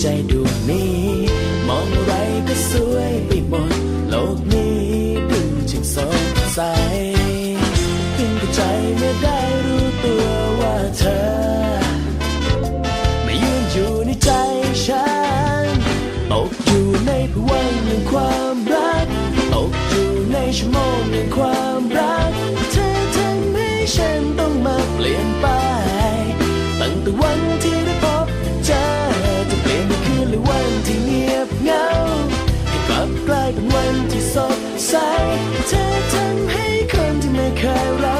ในใจดวงนี้ ใสเธอทำให้คนที่ไม่เคยรัก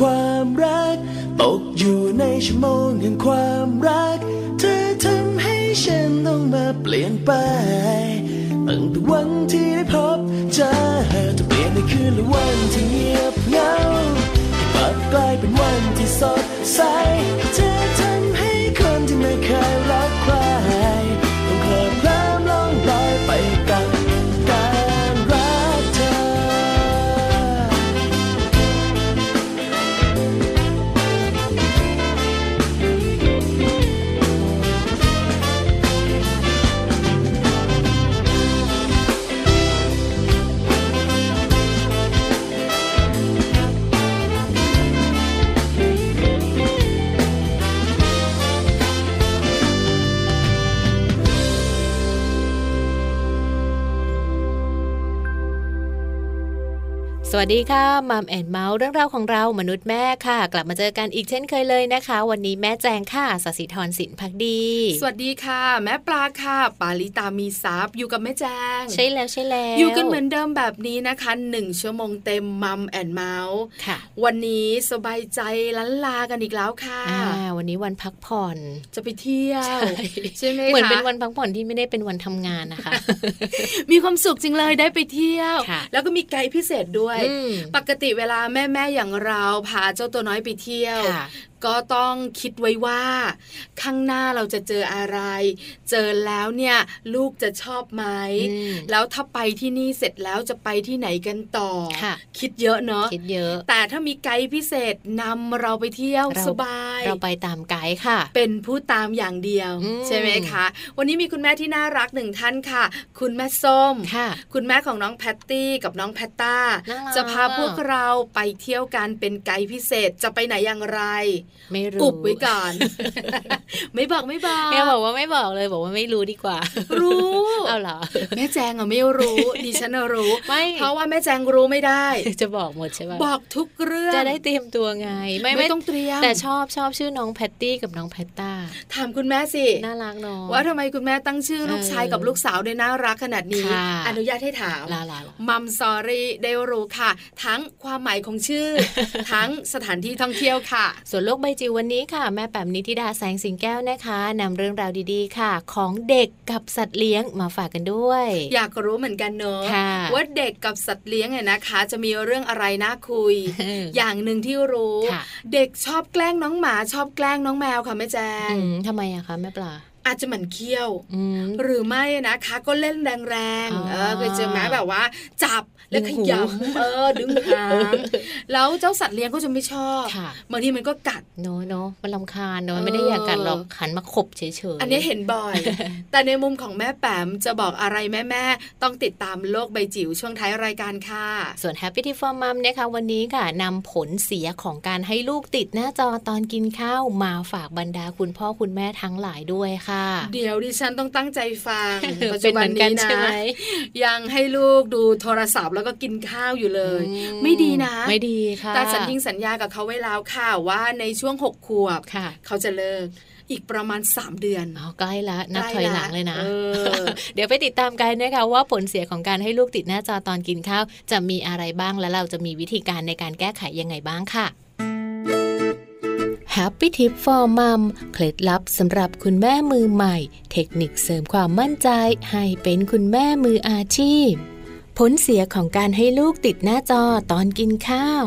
ความรัก ตกอยู่ในชั่วโมงแห่งความรัก เธอทำให้ฉันต้องมาเปลี่ยนไป ตั้งแต่วันที่ได้พบเจอจะเปลี่ยนในคืนและวันที่เงียบเหงากลับกลายเป็นวันที่สด สวัสดีค่ะ Mom and Mouth เรื่องราวของเรามนุษย์แม่ค่ะ กลับมาเจอกันอีกเช่นเคยเลยนะคะ วันนี้แม่แจงค่ะสศิธรสินพักดี สวัสดีค่ะ แม่ปลาค่ะ ปาลิตามีซับอยู่กับแม่แจง ใช่แล้วใช่แล้วอยู่กันเหมือนเดิมแบบนี้นะคะหนึ่งชั่วโมงเต็ม Mom and Mouth ค่ะ วันนี้สบายใจลั้นลากันอีกแล้วค่ะอ่าวันนี้วันพักผ่อนจะไปเที่ยวใช่ใช่ไหมคะเหมือนเป็นวันพักผ่อนที่ไม่ได้เป็นวันทำงานนะคะ มีความสุขจริงเลยได้ไปเที่ยวค่ะแล้วก็มีไกด์พิเศษด้วยอืมปกติเวลาแม่ๆอย่างเราพาเจ้าตัวน้อยไปเที่ยว ก็ต้องคิดไว้ว่า ข้างหน้าเราจะเจออะไร เจอแล้วเนี่ยลูกจะชอบไหมอืมแล้วถ้าไปที่นี่เสร็จแล้วจะไปที่ไหนกันต่อค่ะคิดเยอะเนาะคิดเยอะ แต่ถ้ามีไกด์พิเศษนำเราไปเที่ยวเราสบาย เราไปตามไกด์ค่ะ เป็นผู้ตามอย่างเดียวอืมใช่ไหมคะ วันนี้มีคุณแม่ที่น่ารักหนึ่งท่านค่ะ คุณแม่ส้มค่ะ คุณแม่ของน้องแพตตี้กับน้องแพตต้าน่ารักจะพาพวกเราไปเที่ยวกันเป็นไกด์พิเศษจะไปไหนอย่างไรไม่รู้อุบไว้ก่อนไม่บอกไม่บอกแม่บอกว่าไม่บอกเลยบอกว่าไม่รู้ดีกว่า รู้เอาเหรอแม่แจงอะไม่รู้ดิฉันอะรู้ไม่เพราะว่าแม่แจงรู้ไม่ได้ จะบอกหมดใช่ป่ะบอกทุกเรื่องจะได้เตรียมตัวไง ไม่ไม่ต้องเตรียมแต่ชอบชอบชื่อน้องแพตตี้กับน้องแพตต้าถามคุณแม่สิน่ารักเนาะว่าทำไมคุณแม่ตั้งชื่อลูกชายเออกับลูกสาวได้น่ารักขนาดนี้ค่ะอนุญาตให้ถามลาลาลามัมซอรี่ได้รู้ค่ะ ทั้งความหมายของชื่อ ทั้งสถานที่ท่องเที่ยวค่ะ ส่วนโลกใบจิ๋ววันนี้ค่ะ แม่แปมนิธิดาแสงสิงแก้วนะคะนำเรื่องราวดีๆ ค่ะ ของเด็กกับสัตว์เลี้ยงมาฝากกันด้วย อยากรู้เหมือนกันเนอะค่ะว่าเด็กกับสัตว์เลี้ยงเนี่ยนะคะ จะมีเรื่องอะไรน่าคุยเอออย่างหนึ่งที่รู้ค่ะเด็กชอบแกล้งน้องหมาชอบแกล้งน้องแมวค่ะแม่แจงอืมทำไมอะคะแม่ปลา อาจจะหมันเคี้ยวอืมหรือไม่นะคะ ก็เล่นแรงอ๋อๆเออเคยเจอไหมแบบว่า จับแล้วดึขงหูยำเออดึงหางแล้วเจ้าสัตว์เลี้ยงก็จะไม่ชอบค่ะบางทีมันก็กัดโนโนมันลำคาญเนอะเออไม่ได้อยากกัดหรอกขันมาขบเฉยๆอันนี้เห็นบ่อย แต่ในมุมของแม่แปมจะบอกอะไรแม่ๆต้องติดตามโลกใบจิ๋วช่วงท้ายรายการค่ะ ส่วน Happy Tea for Mom นะคะวันนี้ค่ะนำผลเสียของการให้ลูกติดหน้าจอตอนกินข้าวมาฝากบรรดาคุณพ่อคุณแม่ทั้งหลายด้วยค่ะเดี๋ยวดิฉันต้องตั้งใจฟังปัจเป็จุนเหบันมือนกันี้นนะใช่ไหมยังให้ลูกดูโทรศัพท์แล้วก็กินข้าวอยู่เลยอืไม่ดีนะ ไม่ดีค่ะแต่สัญญิงสัญญากับเขาไว้แล้วค่ะว่าในช่วงหกขวบค่ะเขาจะเลิกอีกประมาณ 3 เดือนอ๋อใกล้ละนับใกล้ถอยหลังเลยนะเออเดี๋ยวไปติดตามกันนะคะว่าผลเสียของการให้ลูกติดหน้าจอตอนกินข้าว จะมีอะไรบ้างและเราจะมีวิธีการในการแก้ไขยังไงบ้างค่ะ Happy Tip for Mom เคล็ดลับสำหรับคุณแม่มือใหม่ เทคนิคเสริมความมั่นใจให้เป็นคุณแม่มืออาชีพ ผลเสียของการให้ลูกติดหน้าจอตอนกินข้าว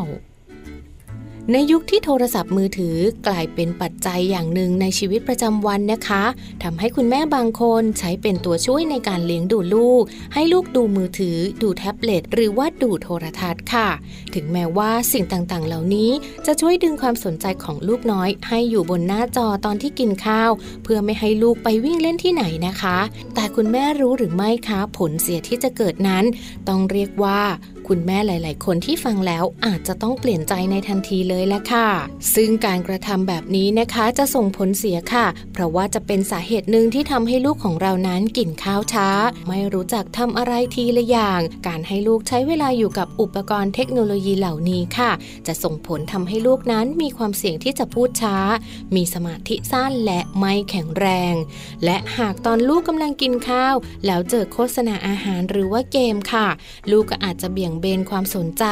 ในยุคที่โทรศัพท์มือถือกลายเป็นปัจจัยอย่างหนึ่งในชีวิตประจำวันนะคะทำให้คุณแม่บางคนใช้เป็นตัวช่วยในการเลี้ยงดูลูก ให้ลูกดูมือถือ ดูแท็บเล็ตหรือว่าดูโทรทัศน์ค่ะ ถึงแม้ว่าสิ่งต่างๆ เหล่านี้จะช่วยดึงความสนใจของลูกน้อย ให้อยู่บนหน้าจอตอนที่กินข้าว เพื่อไม่ให้ลูกไปวิ่งเล่นที่ไหนนะคะ แต่คุณแม่รู้หรือไม่คะผลเสียที่จะเกิดนั้น ต้องเรียกว่า คุณแม่หลาย ๆ คนที่ฟังแล้วอาจจะต้องเปลี่ยนใจในทันทีเลยละค่ะ ซึ่งการกระทำแบบนี้นะคะจะส่งผลเสียค่ะ เพราะว่าจะเป็นสาเหตุหนึ่งที่ทำให้ลูกของเรานั้นกินข้าวช้า ไม่รู้จักทำอะไรทีละอย่าง การให้ลูกใช้เวลาอยู่กับอุปกรณ์เทคโนโลยีเหล่านี้ค่ะ จะส่งผลทำให้ลูกนั้นมีความเสี่ยงที่จะพูดช้า มีสมาธิสั้นและไม่แข็งแรง และหากตอนลูกกำลังกินข้าว แล้วเจอโฆษณาอาหารหรือว่าเกมค่ะ ลูกก็อาจจะเบี่ยงเบนความสนใจ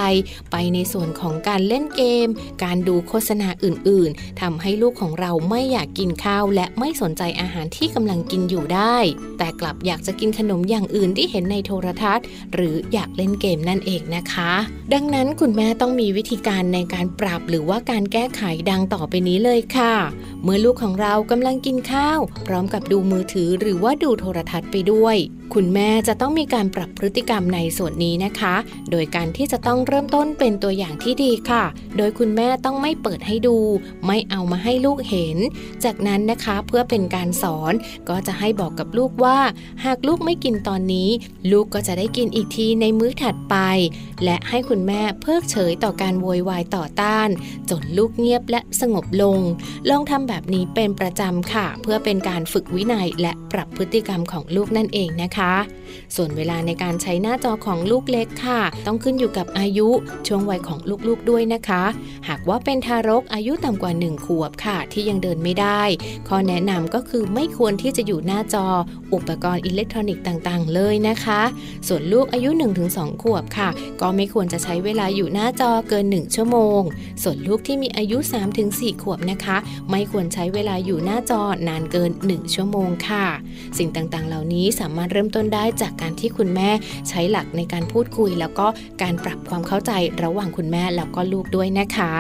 ไปในส่วนของการเล่นเกม การดูโฆษณาอื่นๆทำให้ลูกของเราไม่อยากกินข้าว และไม่สนใจอาหารที่กำลังกินอยู่ได้ แต่กลับอยากจะกินขนมอย่างอื่นที่เห็นในโทรทัศน์ หรืออยากเล่นเกมนั่นเองนะคะ ดังนั้นคุณแม่ต้องมีวิธีการในการปรับหรือว่าการแก้ไขดังต่อไปนี้เลยค่ะ เมื่อลูกของเรากำลังกินข้าว พร้อมกับดูมือถือหรือว่าดูโทรทัศน์ไปด้วย คุณแม่จะต้องมีการปรับพฤติกรรมในส่วนนี้นะคะ โดยการที่จะต้องเริ่มต้นเป็นตัวอย่างที่ดีค่ะ โดยคุณแม่ต้องไม่เปิดให้ดู ไม่เอามาให้ลูกเห็น จากนั้นนะคะเพื่อเป็นการสอนก็จะให้บอกกับลูกว่า หากลูกไม่กินตอนนี้ ลูกก็จะได้กินอีกทีในมื้อถัดไป และให้คุณแม่เพิกเฉยต่อการโวยวายต่อต้าน จนลูกเงียบและสงบลง ลองทำแบบนี้เป็นประจำค่ะ เพื่อเป็นการฝึกวินัยและปรับพฤติกรรมของลูกนั่นเองนะคะ ส่วนเวลาในการใช้หน้าจอของลูกเล็กค่ะต้องขึ้นอยู่กับอายุช่วงวัยของลูกๆด้วยนะคะ หากว่าเป็นทารกอายุต่ำกว่า 1 ขวบค่ะ ที่ยังเดินไม่ได้ ข้อแนะนำก็คือไม่ควรที่จะอยู่หน้าจอ อุปกรณ์อิเล็กทรอนิกส์ต่างๆ เลยนะคะ ส่วนลูกอายุ 1-2 ขวบค่ะ ก็ไม่ควรจะใช้เวลาอยู่หน้าจอเกิน 1 ชั่วโมง ส่วนลูกที่มีอายุ 3-4 ขวบนะคะ ไม่ควรใช้เวลาอยู่หน้าจอนานเกิน 1 ชั่วโมงค่ะ สิ่งต่างๆ เหล่านี้สามารถเริ่มมต้นได้จากการที่คุณแม่ใช้หลักในการพูดคุย แล้วก็การปรับความเข้าใจระหว่างคุณแม่แล้วก็ลูกด้วยนะคะ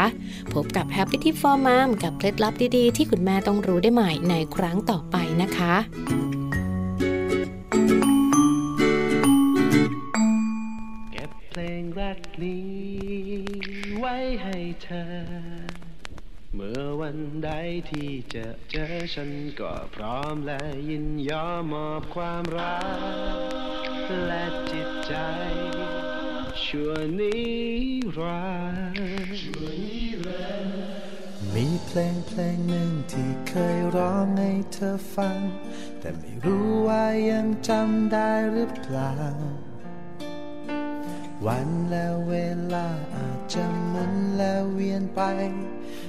พบกับ Happy Tip for Mom กับเคล็ดลับดีๆ ที่คุณแม่ต้องรู้ได้ใหม่ในครั้งต่อไปนะคะเก็บเพลงรักนี้ไว้ให้เธอ เมื่อวันใดที่จะเจอฉันก็พร้อมและยินยอมมอบความรักและจิตใจ ชั่วนิรันดร์มีเพลงเพลงหนึ่งที่เคยร้องให้เธอฟัง แต่ไม่รู้ว่ายังจำได้หรือเปล่า วันและเวลาอาจจะหมุนและเวียนไป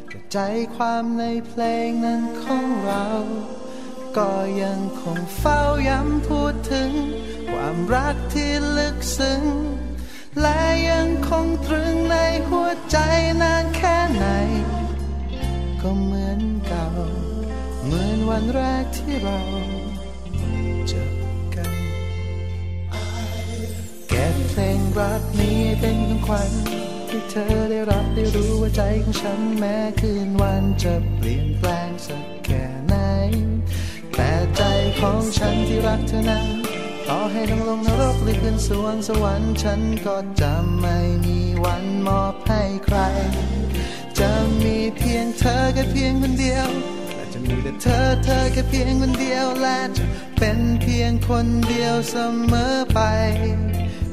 แต่ใจความในเพลงนั้นของเรา ก็ยังคงเฝ้าย้ำพูดถึง ความรักที่ลึกซึ้ง และยังคงตรึงในหัวใจนานแค่ไหน ก็เหมือนเก่า เหมือนวันแรกที่เราเจอกันเก็บเพลงรักนี้เป็นของขวัญให้เธอได้รับได้รู้ว่าใจของฉันแม้คืนวันจะเปลี่ยนแปลงสักแค่ไหน แต่ใจของฉันที่รักเธอนั้น ต่อให้ต้องลงนรกหรือขึ้นสวงสวรรค์ฉันก็จะไม่มีวันมอบให้ใคร จะมีเพียงเธอแค่เพียงคนเดียวและจะมีแต่เธอเธอแค่เพียงคนเดียวและจะเป็นเพียงคนเดียวเสมอไป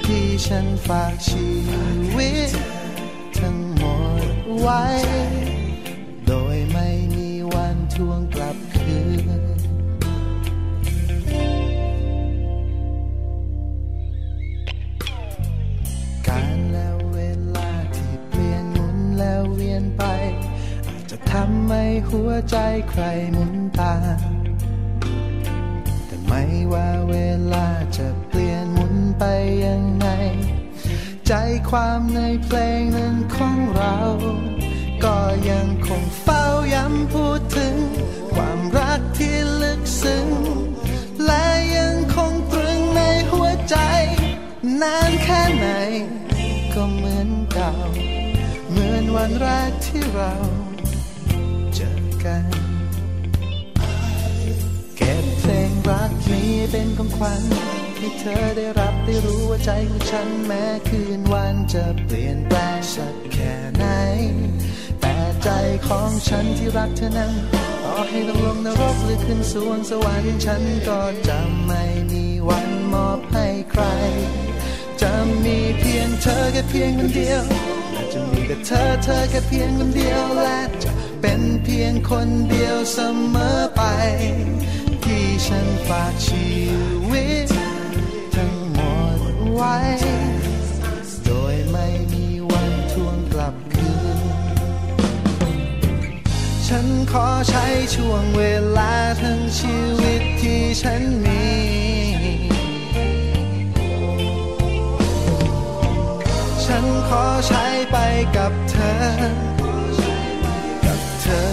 ที่ฉันฝากชีวิตทั้งหมดไว้ ยนไป อาจจะทำให้หัวใจใครหมุนตา แต่ไม่ว่าเวลาจะเปลี่ยนหมุนไปยังไง ใจความในเพลงนั้นของเรา ก็ยังคงเฝ้าย้ำพูดถึง ความรักที่ลึกซึ้ง และยังคงตรึงในหัวใจ นานแค่ไหนก็เหมือนเก่า เหมือนวันแรกที่เราเจอกัน เก็บเพลงรักนี้เป็นของขวัญให้เธอได้รับได้รู้ว่าใจของฉันแม้คืนวันจะเปลี่ยนแปลงสักแค่ไหน แต่ใจของฉันที่รักเธอนั้นต่อให้ต้องลงนรกหรือขึ้นสวงสวรรค์ฉันก็จะไม่มีวันมอบให้ใคร จะมีเพียงเธอแค่เพียงคนเดียว และจะมีแต่เธอเธอแค่เพียงคนเดียวและจะเป็นเพียงคนเดียวเสมอไป ที่ฉันฝากชีวิตทั้งหมดไว้ โดยไม่มีวันทวงกลับคืน ฉันขอใช้ช่วงเวลาทั้งชีวิตที่ฉันมี อใช้ไปกับเธอ กับเธอ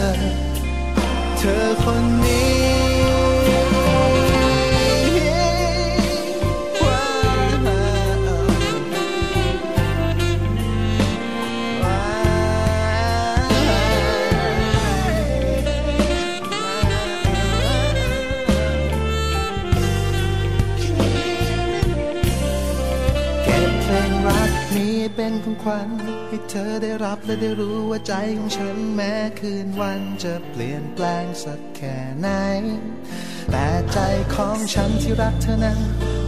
เธอคนนี้ ของขวัญให้เธอได้รับและได้รู้ว่าใจของฉันแม้คืนวันจะเปลี่ยนแปลงสักแค่ไหน แต่ใจของฉันที่รักเธอนั้น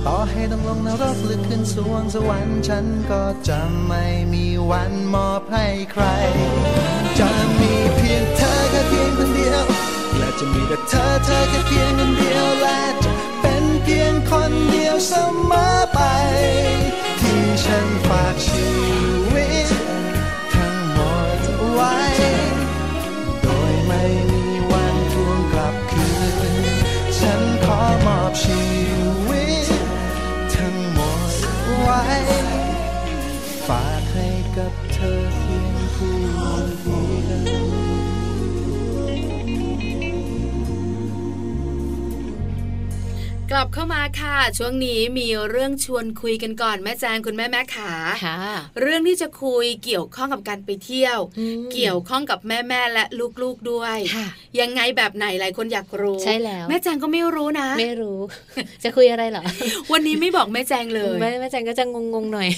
ต่อให้ต้องลงนรกหรือขึ้นสวงสวรรค์ฉันก็จะไม่มีวันมอบให้ใคร จะมีเพียงเธอแค่เพียงคนเดียว และจะมีแต่เธอเธอแค่เพียงคนเดียวและจะเป็นเพียงคนเดียวเสมอไป ฉันฝากชีวิต ทั้งหมดไว้ โดยไม่มีวันทวงกลับคืน ฉันขอมอบชีวิ กลับเข้ามาค่ะ ช่วงนี้มีเรื่องชวนคุยกันก่อนแม่แจงคุณแม่แม่ขาค่ะเรื่องที่จะคุยเกี่ยวข้องกับการไปเที่ยวอืมเกี่ยวข้องกับแม่แม่ๆและลูกๆด้วยค่ะยังไงแบบไหนหลายคนอยากรู้ใช่แล้วแม่แจงก็ไม่รู้นะ ไม่รู้ จะคุยอะไรเหรอวันนี้ไม่บอกแม่แจงเลยแม่แม่แจงก็จะงงๆหน่อย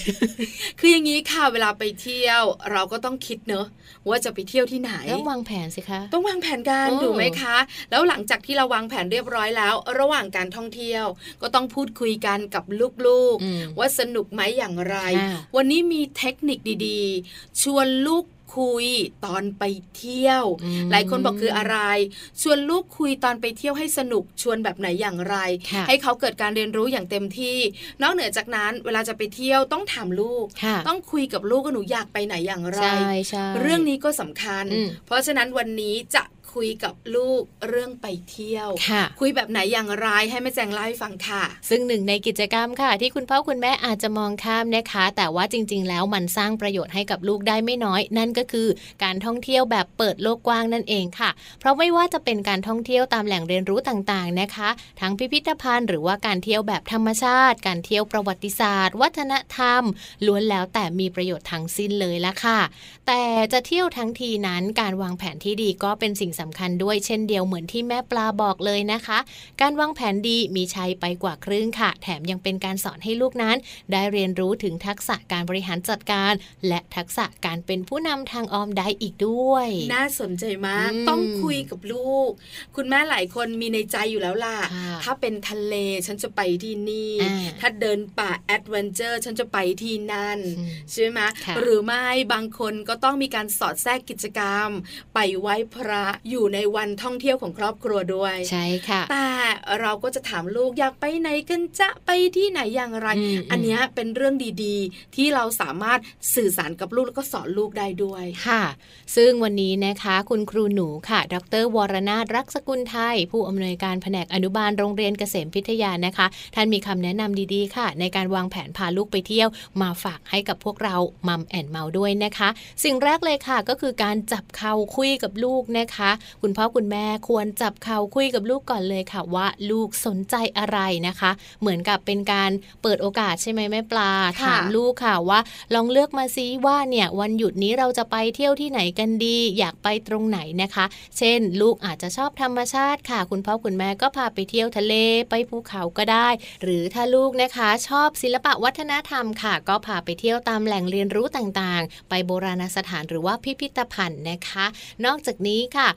คืออย่างนี้ค่ะเวลาไปเที่ยว เราก็ต้องคิดเนอะว่าจะไปเที่ยวที่ไหนต้องวางแผนสิคะต้องวางแผนกันโอ้ถูกไหมคะ แล้วหลังจากที่เราวางแผนเรียบร้อยแล้ว ระหว่างการท่องเที่ยวก็ต้องพูดคุยกันกับลูกอืมๆว่าสนุกไหมอย่างไรค่ะวันนี้มีเทคนิคดีๆ ชวนลูกคุยตอนไปเที่ยวอืมหลายคนบอกคืออะไร ชวนลูกคุยตอนไปเที่ยวให้สนุกชวนแบบไหนอย่างไรค่ะให้เขาเกิดการเรียนรู้อย่างเต็มที่ นอกเหนือจากนั้น เวลาจะไปเที่ยวต้องถามลูกค่ะต้องคุยกับลูกว่าหนูอยากไปไหนอย่างไรใช่ใช่เรื่องนี้ก็สำคัญอืมเพราะฉะนั้นวันนี้จะ คุยกับลูกเรื่องไปเที่ยวค่ะ คุยแบบไหนอย่างไรให้แม่แจงเล่าให้ฟังค่ะ ซึ่งหนึ่งในกิจกรรมค่ะ ที่คุณพ่อคุณแม่อาจจะมองข้ามนะคะ แต่ว่าจริง ๆ แล้วมันสร้างประโยชน์ให้กับลูกได้ไม่น้อย นั่นก็คือการท่องเที่ยวแบบเปิดโลกกว้างนั่นเองค่ะ เพราะไม่ว่าจะเป็นการท่องเที่ยวตามแหล่งเรียนรู้ต่างๆนะคะ ทั้งพิพิธภัณฑ์หรือว่าการเที่ยวแบบธรรมชาติ การเที่ยวประวัติศาสตร์ วัฒนธรรมล้วนแล้วแต่มีประโยชน์ทั้งสิ้นเลยละค่ะ แต่จะเที่ยวทั้งทีนั้นการวางแผนที่ดีก็เป็นสิ่งสำคัญด้วยเช่นเดียวเหมือนที่แม่ปลาบอกเลยนะคะ การวางแผนดีมีชัยไปกว่าครึ่งค่ะ แถมยังเป็นการสอนให้ลูกนั้น ได้เรียนรู้ถึงทักษะการบริหารจัดการ และทักษะการเป็นผู้นำทางออมได้อีกด้วย น่าสนใจมากอืมต้องคุยกับลูก คุณแม่หลายคนมีในใจอยู่แล้วล่ะค่ะถ้าเป็นทะเลฉันจะไปที่นี่อ่าถ้าเดินป่า adventure ฉันจะไปที่นั่นอืมใช่ไหมค่ะหรือไม่บางคนก็ต้องมีการสอดแทรกกิจกรรม ไปไหว้พระอยู่ในวันท่องเที่ยวของครอบครัวด้วยใช่ค่ะ แต่เราก็จะถามลูกอยากไปไหนกันจะไปที่ไหนอย่างไรอืมอันเนี้ยเป็นเรื่องดีๆ ที่เราสามารถสื่อสารกับลูกแล้วก็สอนลูกได้ด้วยค่ะ ซึ่งวันนี้นะคะคุณครูหนูค่ะ ดร วรนาถรักสกุลไทย ผู้อำนวยการแผนกอนุบาลโรงเรียนเกษมพิทยานะคะ ท่านมีคำแนะนำดีๆ ค่ะ ในการวางแผนพาลูกไปเที่ยว มาฝากให้กับพวกเรามัมแอนเมาด้วยนะคะ สิ่งแรกเลยค่ะก็คือการจับเข่าคุยกับลูกนะคะคุณพ่อคุณแม่ควรจับเข่าคุยกับลูกก่อนเลยค่ะว่าลูกสนใจอะไรนะคะ เหมือนกับเป็นการเปิดโอกาสใช่ไหมแม่ปลาค่ะถามลูกค่ะว่า ลองเลือกมาซิว่าเนี่ยวันหยุดนี้เราจะไปเที่ยวที่ไหนกันดี อยากไปตรงไหนนะคะ เช่น ลูกอาจจะชอบธรรมชาติค่ะ คุณพ่อคุณแม่ก็พาไปเที่ยวทะเลไปภูเขาก็ได้ หรือถ้าลูกนะคะชอบศิลปะวัฒนธรรมค่ะ ก็พาไปเที่ยวตามแหล่งเรียนรู้ต่างๆ ไปโบราณสถานหรือว่าพิพิธภัณฑ์นะคะ นอกจากนี้ค่ะ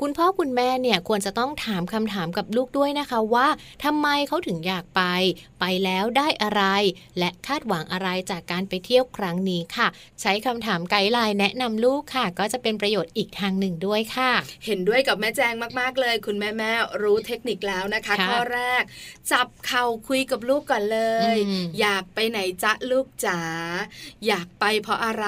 คุณพ่อคุณแม่เนี่ยควรจะต้องถามคำถามกับลูกด้วยนะคะว่าทำไมเขาถึงอยากไป ไปแล้วได้อะไร และคาดหวังอะไรจากการไปเที่ยวครั้งนี้ค่ะ ใช้คำถามไกด์ไลน์แนะนำลูกค่ะ ก็จะเป็นประโยชน์อีกทางหนึ่งด้วยค่ะ เห็นด้วยกับแม่แจงมากๆเลย คุณแม่แม่ๆรู้เทคนิคแล้วนะคะค่ะข้อแรก จับเข่าคุยกับลูกก่อนเลยอืมอยากไปไหนจ๊ะลูกจ๋าอยากไปเพราะอะไร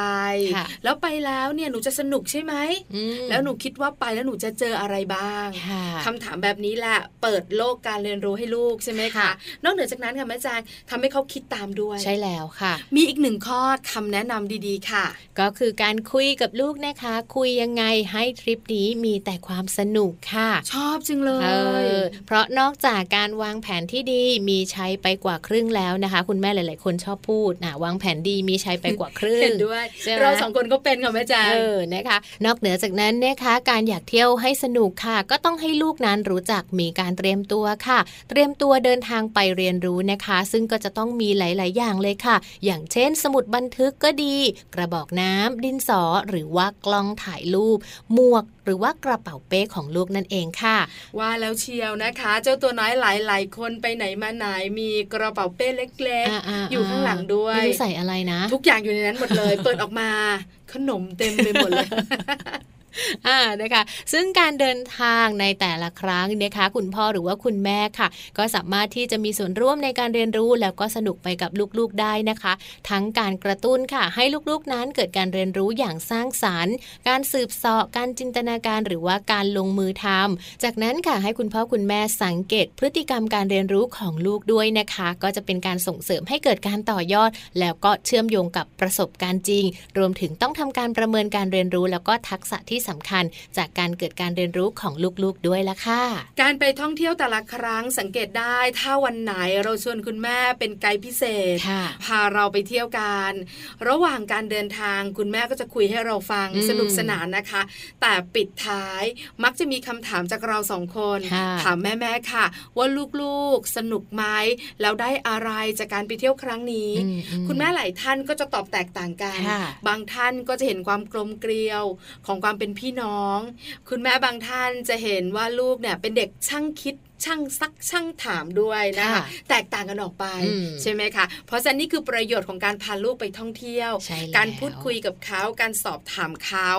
ค่ะแล้วไปแล้วเนี่ยหนูจะสนุกใช่ไหมอืมแล้วหนูคิดว่าไปแล้วหนูจะเจออะไรบ้างค่ะคำถามแบบนี้แหละเปิดโลกการเรียนรู้ให้ลูกใช่ไหมคะค่ะนอกเหนือจากนั้นค่ะแม่แจงทำให้เขาคิดตามด้วย ใช่แล้วค่ะ มีอีกหนึ่งข้อคำแนะนำดีๆค่ะ ก็คือการคุยกับลูกนะคะ คุยยังไงให้ทริปนี้มีแต่ความสนุกค่ะ ชอบจังเลเอยอเพราะนอกจากการวางแผนที่ดีมีใช้ไปกว่าครึ่งแล้วนะคะ คุณแม่หลาย ๆ คนชอบพูดนะวางแผนดีมีใช้ไปกว่าครึ่งเห็นด้วยใช่ไหมเราสองคนก็เป็นค่ะแม่แจงเออนะคะ นอกเหนือจากนั้นนะคะการอยากเที่ยวให้สนุกค่ะ ก็ต้องให้ลูกนั้นรู้จักมีการเตรียมตัวค่ะ เตรียมตัวเดินทางไปเรียนรู้นะคะ ซึ่งก็จะต้องมีหลาย ๆ อย่างเลยค่ะ อย่างเช่น สมุดบันทึกก็ดี กระบอกน้ำดินสอหรือว่ากล้องถ่ายรูป หมวกหรือว่ากระเป๋าเป้ของลูกนั่นเองค่ะ ว่าแล้วเชียวนะคะ เจ้าตัวน้อยหลาย ๆ คนไปไหนมาไหนมีกระเป๋าเป้เล็กาๆอยู่ข้างหลังด้วยไม่รู้ใส่อะไรนะ ทุกอย่างอยู่ในนั้นหมดเลย เปิดออกมาขนมเต็มไปหมดเลย อ่านะคะ ซึ่งการเดินทางในแต่ละครั้งนะคะ คุณพ่อหรือว่าคุณแม่ค่ะ ก็สามารถที่จะมีส่วนร่วมในการเรียนรู้แล้วก็สนุกไปกับลูกๆได้นะคะ ทั้งการกระตุ้นค่ะ ให้ลูกๆนั้นเกิดการเรียนรู้อย่างสร้างสารรค์ การสืบเสาะการจินตนาการหรือว่าการลงมือทำจากนั้นค่ะให้คุณพ่อคุณแม่สังเกต พฤติกรรมการเรียนรู้ของลูกด้วยนะคะ ก็จะเป็นการส่งเสริมให้เกิดการต่อยอด แล้วก็เชื่อมโยงกับประสบการณ์จริง รวมถึงต้องทำการประเมินการเรียนรู้ แล้วก็ทักษะที่สำคัญจากการเกิดการเรียนรู้ของลูกๆด้วยละค่ะ การไปท่องเที่ยวแต่ละครั้งสังเกตได้ถ้าวันไหนเราชวนคุณแม่เป็นไกด์พิเศษค่ะพาเราไปเที่ยวกัน ระหว่างการเดินทางคุณแม่ก็จะคุยให้เราฟังอืมสนุกสนานนะคะ แต่ปิดท้ายมักจะมีคำถามจากเราสองคนค่ะถามแม่ๆค่ะ ว่าลูกๆสนุกไหมแล้วได้อะไรจากการไปเที่ยวครั้งนี้อืมอืคุณแม่หลายท่านก็จะตอบแตกต่างกันค่ะบางท่านก็จะเห็นความกลมเกลียวของความเป็นพี่น้อง คุณแม่บางท่านจะเห็นว่าลูกเนี่ยเป็นเด็กช่างคิด ช่างซักช่างถามด้วยนะคะค่ะแตกต่างกันออกไปอืมใช่ไหมคะเพราะฉะนั้นนี่คือประโยชน์ของการพาลูกไปท่องเที่ยวใช่แล้วการพูดคุยกับเขาการสอบถามเขา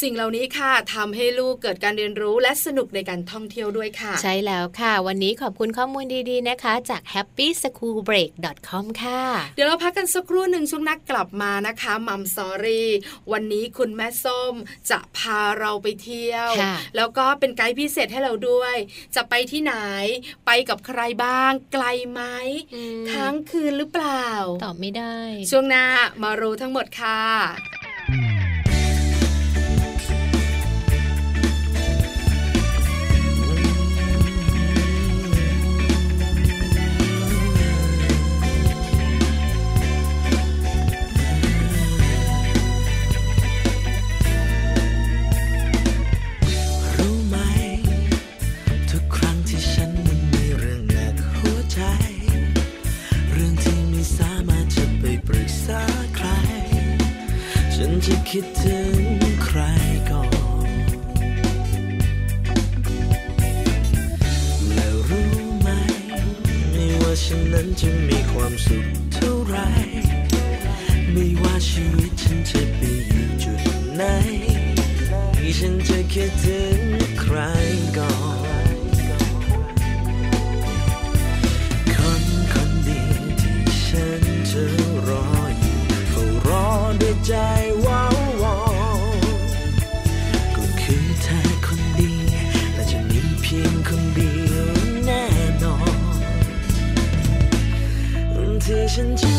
สิ่งเหล่านี้ค่ะทำให้ลูกเกิดการเรียนรู้และสนุกในการท่องเที่ยวด้วยค่ะ ใช่แล้วค่ะ วันนี้ขอบคุณข้อมูลดีๆนะคะ จาก happyschoolbreak.com ค่ะ เดี๋ยวเราพักกันสักครู่หนึ่งช่วงนักกลับมานะคะมัมสอรี่วันนี้คุณแม่ส้มจะพาเราไปเที่ยวค่ะแล้วก็เป็นไกด์พิเศษให้เราด้วย จะไปที่ไหนไปกับใครบ้าง ไกลไหมอืมค้างคืนหรือเปล่า ตอบไม่ได้ ช่วงหน้ามารู้ทั้งหมดค่ะ คิดถึงใครก่อนแล้วรู้ไหม ไม่ว่าฉันนั้นจะมีความสุขเท่าไร ไม่ว่าชีวิตฉันจะไปอยู่จุดไหน ฉันจะคิดถึงใครก่อนคนคน ฉัน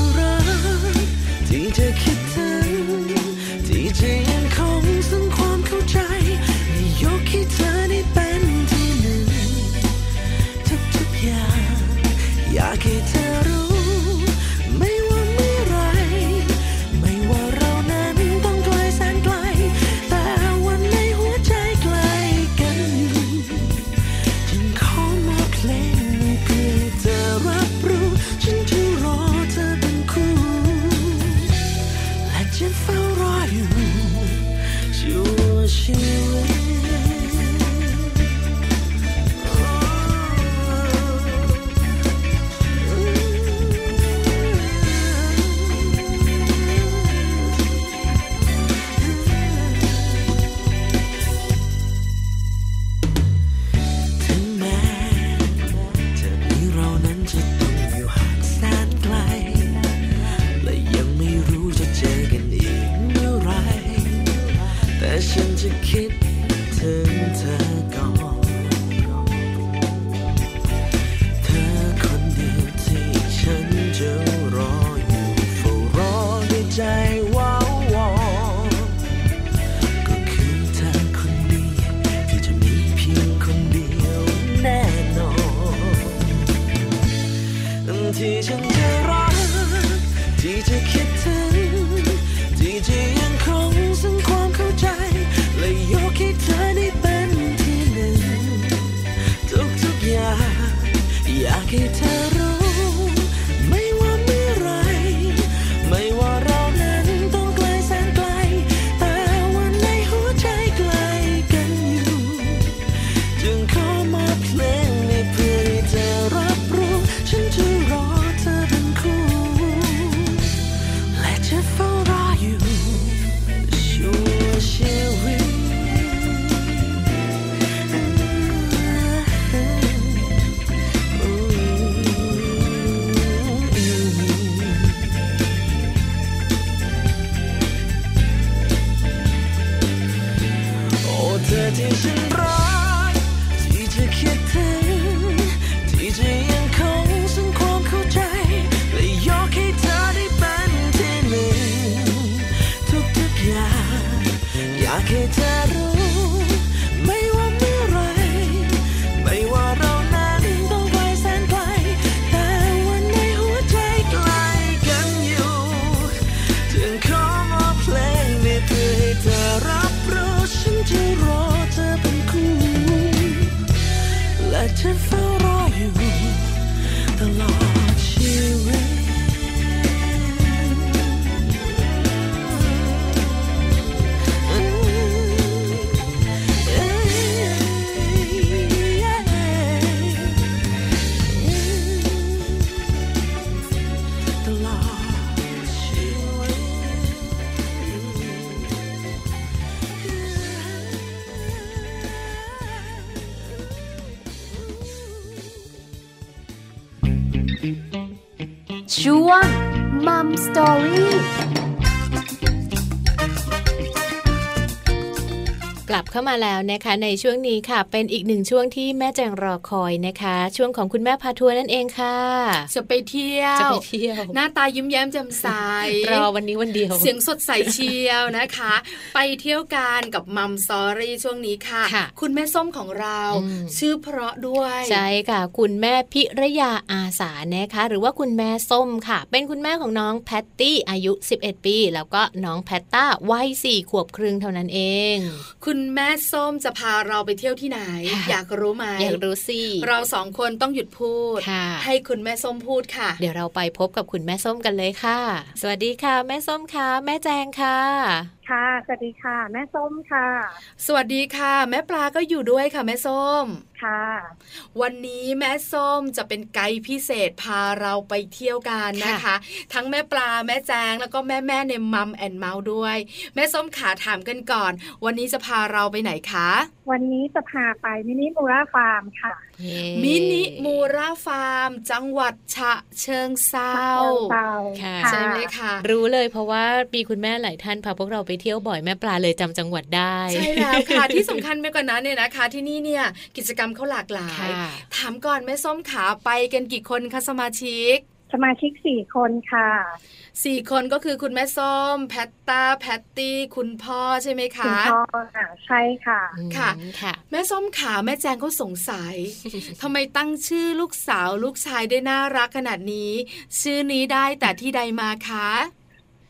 อ มัม กลับเข้ามาแล้วนะคะ ในช่วงนี้ค่ะ เป็นอีกหนึ่งช่วงที่แม่แจงรอคอยนะคะ ช่วงของคุณแม่พาทัวร์นั่นเองค่ะ จะไปเที่ยวจะไปเที่ยว หน้าตายิ้มแย้มแจ่มใสรอวันนี้วันเดียว เสียงสดใสเชียวนะคะ ไปเที่ยวกันกับมัมซอรี่ช่วงนี้ค่ะค่ะคุณแม่ส้มของเราอืมชื่อเพราะด้วยใช่ค่ะ คุณแม่พิรยาอาสานะคะ หรือว่าคุณแม่ส้มค่ะ เป็นคุณแม่ของน้องแพตตี้อายุ 11 ปี แล้วก็น้องแพตต้าวัย4ขวบครึ่งเท่านั้นเอง คุณแม่ส้มจะพาเราไปเที่ยวที่ไหนค่ะอยากรู้ไหมอยากรู้สิเราสองคนต้องหยุดพูดค่ะให้คุณแม่ส้มพูดค่ะ เดี๋ยวเราไปพบกับคุณแม่ส้มกันเลยค่ะ สวัสดีค่ะ แม่ส้มค่ะ แม่แจงค่ะ ค่ะ สวัสดีค่ะ แม่ส้มค่ะ สวัสดีค่ะ แม่ปลาก็อยู่ด้วยค่ะ แม่ส้มค่ะ วันนี้แม่ส้มจะเป็นไกด์พิเศษพาเราไปเที่ยวกันนะคะ ทั้งแม่ปลาแม่แจงแล้วก็แม่แม่ใน Mom and Mouth ด้วย แม่ส้มขาถามกันก่อน วันนี้จะพาเราไปไหนคะ วันนี้จะพาไป Mini Murrah Farm ค่ะ Mini Murrah Farm จังหวัดฉะเชิงเทราค่ะใช่ไหมคะรู้เลยเพราะว่ามีคุณแม่หลายท่านพาพวกเราไปเที่ยวบ่อยแม่ปลาเลยจำจังหวัดได้ใช่แล้วค่ะที่สำคัญไปกว่านั้นเนี่ยนะคะ ที่นี่เนี่ยกิจกรรมเขาหลากหลายค่ะถามก่อนแม่ส้มขาไปกันกี่คนคะสมาชิก สมาชิกสี่คนค่ะสี่คนก็คือคุณแม่ส้ม แพตตาแพตตี้คุณพ่อใช่ไหมคุณคะพ่อค่ะใช่ค่ะอืมค่ะค่ะ แม่ส้มขาแม่แจงเขาสงสัยทำไมตั้งชื่อลูกสาวลูกชายได้น่ารักขนาดนี้ ชื่อนี้ได้แต่ที่ใดมาคะ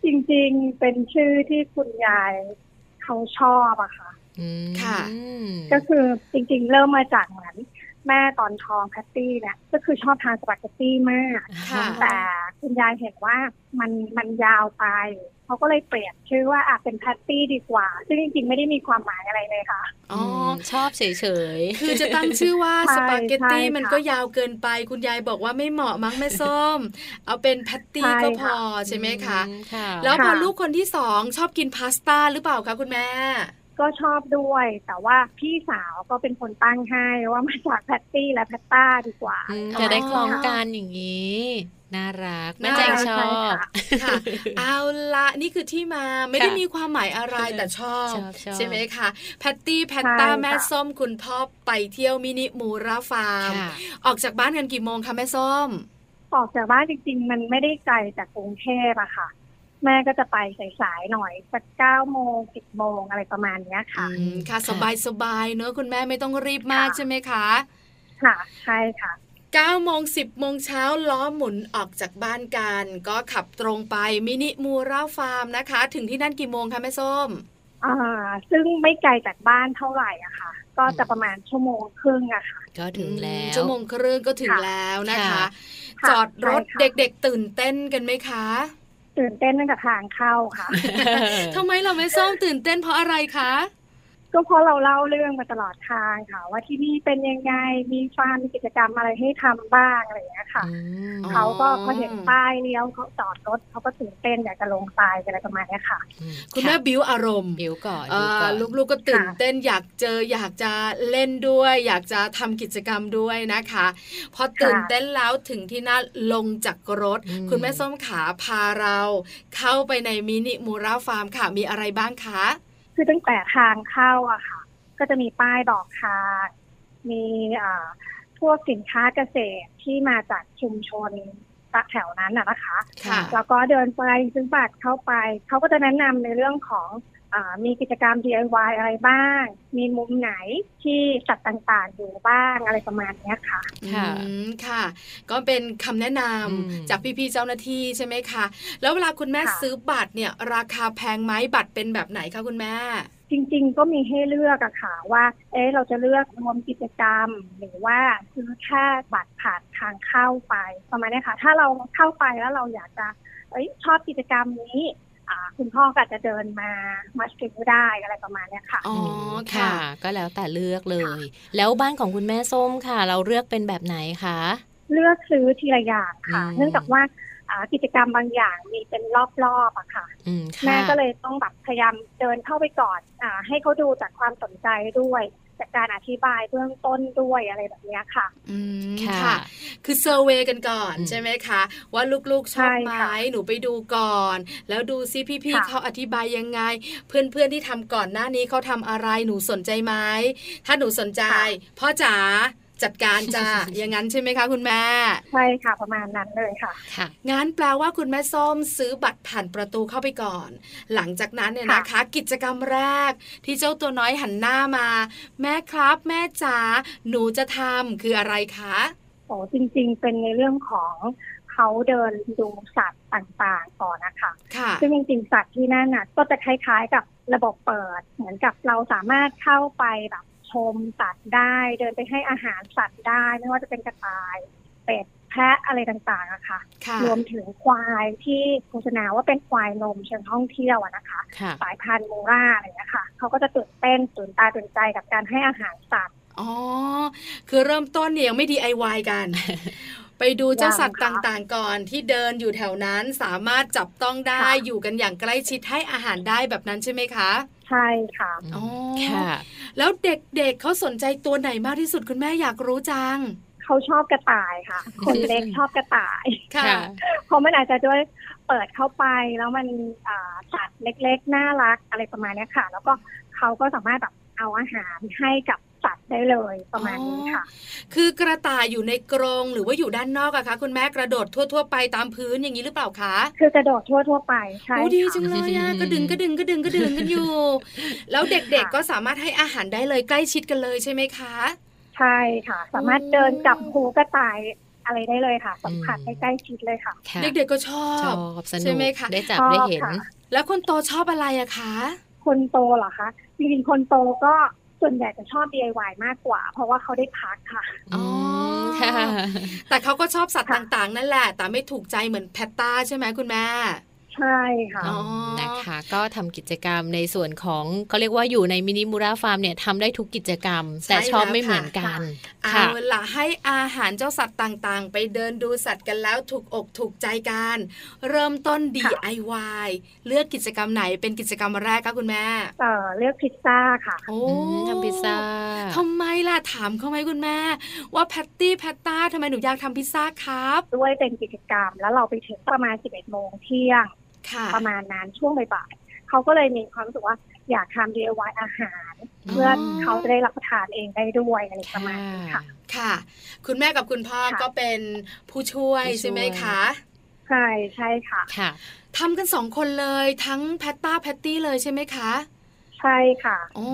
จริงๆเป็นชื่อที่คุณยายเขาชอบอะค่ะอืมค่ะ ก็คือจริงๆ เริ่มมาจากเหมือน แม่ตอนท้องแพตตี้เนี่ยก็คือชอบทานสปาเกตตี้มากค่ะแต่คุณยายเห็นว่ามันมันยาวไปเขาก็เลยเปลี่ยนชื่อว่าอาจเป็นแพตตี้ดีกว่า ซึ่งจริงๆ ไม่ได้มีความหมายอะไรเลยค่ะ อ๋อมอชอบเฉยๆ คือจะตั้งชื่อว่าใช่สปาเกตตี้ใช่ค่ะมันก็ยาวเกินไป คุณยายบอกว่าไม่เหมาะมั้งแม่ส้ม เอาเป็นแพตตี้ใช่ก็พอค่ะใช่ไหมคะอืมค่ะแล้วพอค่ะลูกคนที่สองชอบกินพาสต้าหรือเปล่าคะคุณแม่ ก็ชอบด้วย แต่ว่าพี่สาวก็เป็นคนตั้งให้ว่ามาจากแพตตี้และแพตต้าดีกว่าอืมอ๋อจะได้คล้องกันอย่างนี้น่ารักแม่น่ารักชอบใช่บค่ะค่ะเอาละนี่คือที่มาไม่ได้ค่ะมีความหมายอะไรแต่ชอบชอบชอบใช่ไหมคะแพตตี้แพตต้าใช่ค่ะแม่ส้มคุณพ่อไปเที่ยวมินิมูราฟาร์มค่ะออกจากบ้านกันกี่โมงคะแม่ส้ม ออกจากบ้านจริง ๆ มันไม่ได้ไกลจากกรุงเทพอะค่ะ แม่ก็จะไปสายๆหน่อยสักเก้าโมงสิบโมงอะไรประมาณเนี้ยค่ะอืมค่ะค่ะสบายสบายๆเนอะคุณแม่ไม่ต้องรีบมากค่ะใช่ไหมคะ ค่ะใช่ค่ะ9โมง10โมงเช้าล้อหมุนออกจากบ้านกัน ก็ขับตรงไปมินิมูราฟาร์มนะคะ ถึงที่นั่นกี่โมงคะแม่ส้มอ่าซึ่งไม่ไกลจากบ้านเท่าไหร่อะค่ะ ก็จะประมาณชั่วโมงครึ่งอะค่ะ ก็ถึงแล้วชั่วโมงครึ่งก็ถึงค่ะแล้วนะคะค่ะจอดรถใช่ค่ะเด็กๆตื่นเต้นกันไหมคะ ตื่นเต้นตั้งแต่ทางเข้าค่ะทำไมเราไม่ส้มตื่นเต้นเพราะอะไรคะ ก็เพราะเราเล่าเรื่องมาตลอดทางค่ะ ว่าที่นี่เป็นยังไงมีฟาร์มมีกิจกรรมอะไรให้ทำบ้างอะไรอย่างเงี้ยค่ะอืมอ๋อเขาก็พอเห็นป้ายเลี้ยวเขาจอดรถเขาก็ตื่นเต้นอยากจะลงไปอะไรประมาณเนี้ยค่ะ คุณแม่บิวอารมณ์บิวก่อนเอ่บิวก่ออนลูกๆก็ตื่นค่ะเต้นอยากเจออยากจะเล่นด้วย อยากจะทำกิจกรรมด้วยนะคะพอตื่นเต้นแล้วถึงที่นั่นลงจากรถอืมคุณแม่ส้มขาพาเรา เข้าไปในมินิมูราฟาร์มค่ะมีอะไรบ้างคะ คือตั้งแต่ทางเข้าอะค่ะ ก็จะมีป้ายบอกทาง มีอ่าพวกสินค้าเกษตรที่มาจากชุมชนแถวนั้นน่ะนะคะค่ะแล้วก็เดินไปซื้อบัตรเข้าไป เขาก็จะแนะนำในเรื่องของอา มีกิจกรรม DIY อะไรบ้าง มีมุมไหนที่สัตว์ต่างๆอยู่บ้างอะไรประมาณเนี้ยค่ะ ค่ะอืมค่ะ ก็เป็นคำแนะนอืมำจากพี่ๆเจ้าหน้าที่ใช่ไหมคะแล้วเวลาคุณแม่ค่ะซื้อบัตรเนี่ย ราคาแพงไหมบัตรเป็นแบบไหนคะคุณแม่จริงๆ ก็มีให้เลือกอะค่ะว่า เอ๊ะเราจะเลือกรวมกิจกรรม หรือว่าซื้อแค่บัตรผ่านทางเข้าไปประมาณเนี้ยค่ะ ถ้าเราเข้าไปแล้วเราอยากจะเอ้ยชอบกิจกรรมนี้อ่า คุณพ่อก็อาจจะเดินมามาซื้อได้อะไรประมาณเนี้ยค่ะอ๋อมค่ะ ก็แล้วแต่เลือกเลย แล้วบ้านของคุณแม่ส้มค่ะ เราเลือกเป็นแบบไหนคะเลือกซื้อทีละอย่างค่ะอืมเนื่องจากว่าอ่ากิจกรรมบางอย่างมีเป็นรอบๆอะค่ะอืมค่ะ แม่ก็เลยต้องแบบพยายามเดินเข้าไปก่อนอ่าให้เขาดูจากความสนใจด้วย จากการอธิบายเบื้องต้นด้วยอะไรแบบเนี้ยค่ะ อืมค่ะค่ะ คือเซอร์เวยกันก่อนอืมใช่ไหมคะ ว่าลูกๆชอบไหมใช่ค่ะหนูไปดูก่อน แล้วดูซิพี่ค่ะๆเขาอธิบายยังไง เพื่อนๆที่ทำก่อนหน้านี้เขาทำอะไรหนูสนใจไหมถ้าหนูสนใจ พ่อจ๋า จัดการจ้าอย่างนั้นใช่ไหมคะคุณแม่ใช่ค่ะประมาณนั้นเลยค่ะค่ะงั้นแปลว่าคุณแม่ส้มซื้อบัตรผ่านประตูเข้าไปก่อน หลังจากนั้นเนี่ยค่ะนะคะ กิจกรรมแรก ที่เจ้าตัวน้อยหันหน้ามา แม่ครับ แม่จ๋าหนูจะทำคืออะไรคะโอ้จริง ๆ เป็นในเรื่องของเขาเดินดูสัตว์ต่างๆก่อนนะคะค่ะซึ่งจริงๆสัตว์ที่นั่นน่ะก็จะคล้ายๆกับระบบเปิด เหมือนกับเราสามารถเข้าไปแบบช มสัตว์ได้ เดินไปให้อาหารสัตว์ได้ ไม่ว่าจะเป็นกระต่าย เป็ดแพะอะไรต่างๆอะค่ะค่ะรวมถึงควายที่โฆษณาว่าเป็นควายนมเชิงท่องเที่ยวอะนะคะค่ะสายพันธุ์มูราอะไรอย่างเงี้ยค่ะเขาก็จะตื่นเต้นตื่นตาตื่นใจกับการให้อาหารสัตว์อ๋อ คือเริ่มต้นเนี่ยยังไม่ DIY กัน ไปดูเจ้าสัตว์ยังค่ะต่างๆ ก่อนที่เดินอยู่แถวนั้นสามารถจับต้องได้ค่ะอยู่กันอย่างใกล้ชิดให้อาหารได้แบบนั้นใช่ไหมคะใช่ค่ะอ๋อค่ะ แล้วเด็กๆเเขาสนใจตัวไหนมากที่สุดคุณแม่อยากรู้จังเขาชอบกระต่ายค่ะ คนเล็กชอบกระต่ายค่ะค่ะเพราะมันอาจจะด้วยเปิดเข้าไปแล้วมันอ่าสัตว์เล็กๆ น่ารักอะไรประมาณเนี้ยค่ะ แล้วก็เขาก็สามารถแบบเอาอาหารให้กับ สัตว์ได้เลยประมาณนี้ค่ะ คือกระต่ายอยู่ในกรงหรือว่าอยู่ด้านนอกอะคะคุณแม่กระโดดทั่ว ๆ ไปตามพื้นอย่างนี้หรือเปล่าคะคือกระโดดทั่วทั่วๆไปใช่โอ้ดีค่ะจังเลยอะกระดึงกระดึงกระดึงกระดึงกันอยู่ แล้วเด็กค่ะๆก็สามารถให้อาหารได้เลยใกล้ชิดกันเลยใช่ไหมคะ ใช่ค่ะ สามารถเดินจับหูกระต่ายอะไรได้เลยค่ะสัมผัสอืมได้ใกล้ชิดเลยค่ะค่ะเด็กๆก็ชอชบอบสนุใช่กไหมคะได้จับชอบได้เห็นค่ะแล้วคนโตชอบอะไรอะคะ คนโตเหรอคะจริงๆคนโตก็ ส่วนใหญ่จะชอบ DIY มากกว่า เพราะว่าเขาได้พักค่ะอืมค่ะแต่เขาก็ชอบสัตว์ค่ะต่างๆ นั่นแหละ แต่ไม่ถูกใจเหมือนแพตต้าใช่ไหมคุณแม่ ใช่ค่ะอ๋อนะคะ ก็ทำกิจกรรมในส่วนของเขาเรียกว่าอยู่ในมินิมูราฟาร์มเนี่ยทำได้ทุกกิจกรรม แต่ชอบไม่เหมือนกันเอาค่ะล่ะให้อาหารเจ้าสัตว์ต่างๆ ไปเดินดูสัตว์กันแล้วถูกอกถูกใจกัน เริ่มต้น DIY เลือกกิจกรรมไหนเป็นกิจกรรมแรกคะคุณแม่เอ่อเลือกพิซซ่าค่ะโอ้อืมทำพิซซ่าทำไมล่ะถามเขาไหมคุณแม่ ว่าแพตตี้แพตต้าทำไมหนูอยากทำพิซซ่าครับ ด้วยเป็นกิจกรรมแล้วเราไปถึงประมาณ 11โมงเที่ยงค่ะ ประมาณนั้นช่วงบ่ายๆเขาก็เลยมีความรู้สึกว่าอยากทำ DIY อาหาร เพื่อเขาจะได้รับประทานเองได้ด้วยอะไรประมาณนี้ค่ะ ค่ะ คุณแม่กับคุณพ่อค่ะก็เป็นผู้ช่วยผู้ช่วยใช่ไหมคะใช่ใช่ค่ะค่ะทำกันสองคนเลยทั้งแพตต้าแพตตี้เลยใช่ไหมคะใช่ค่ะอ๋อ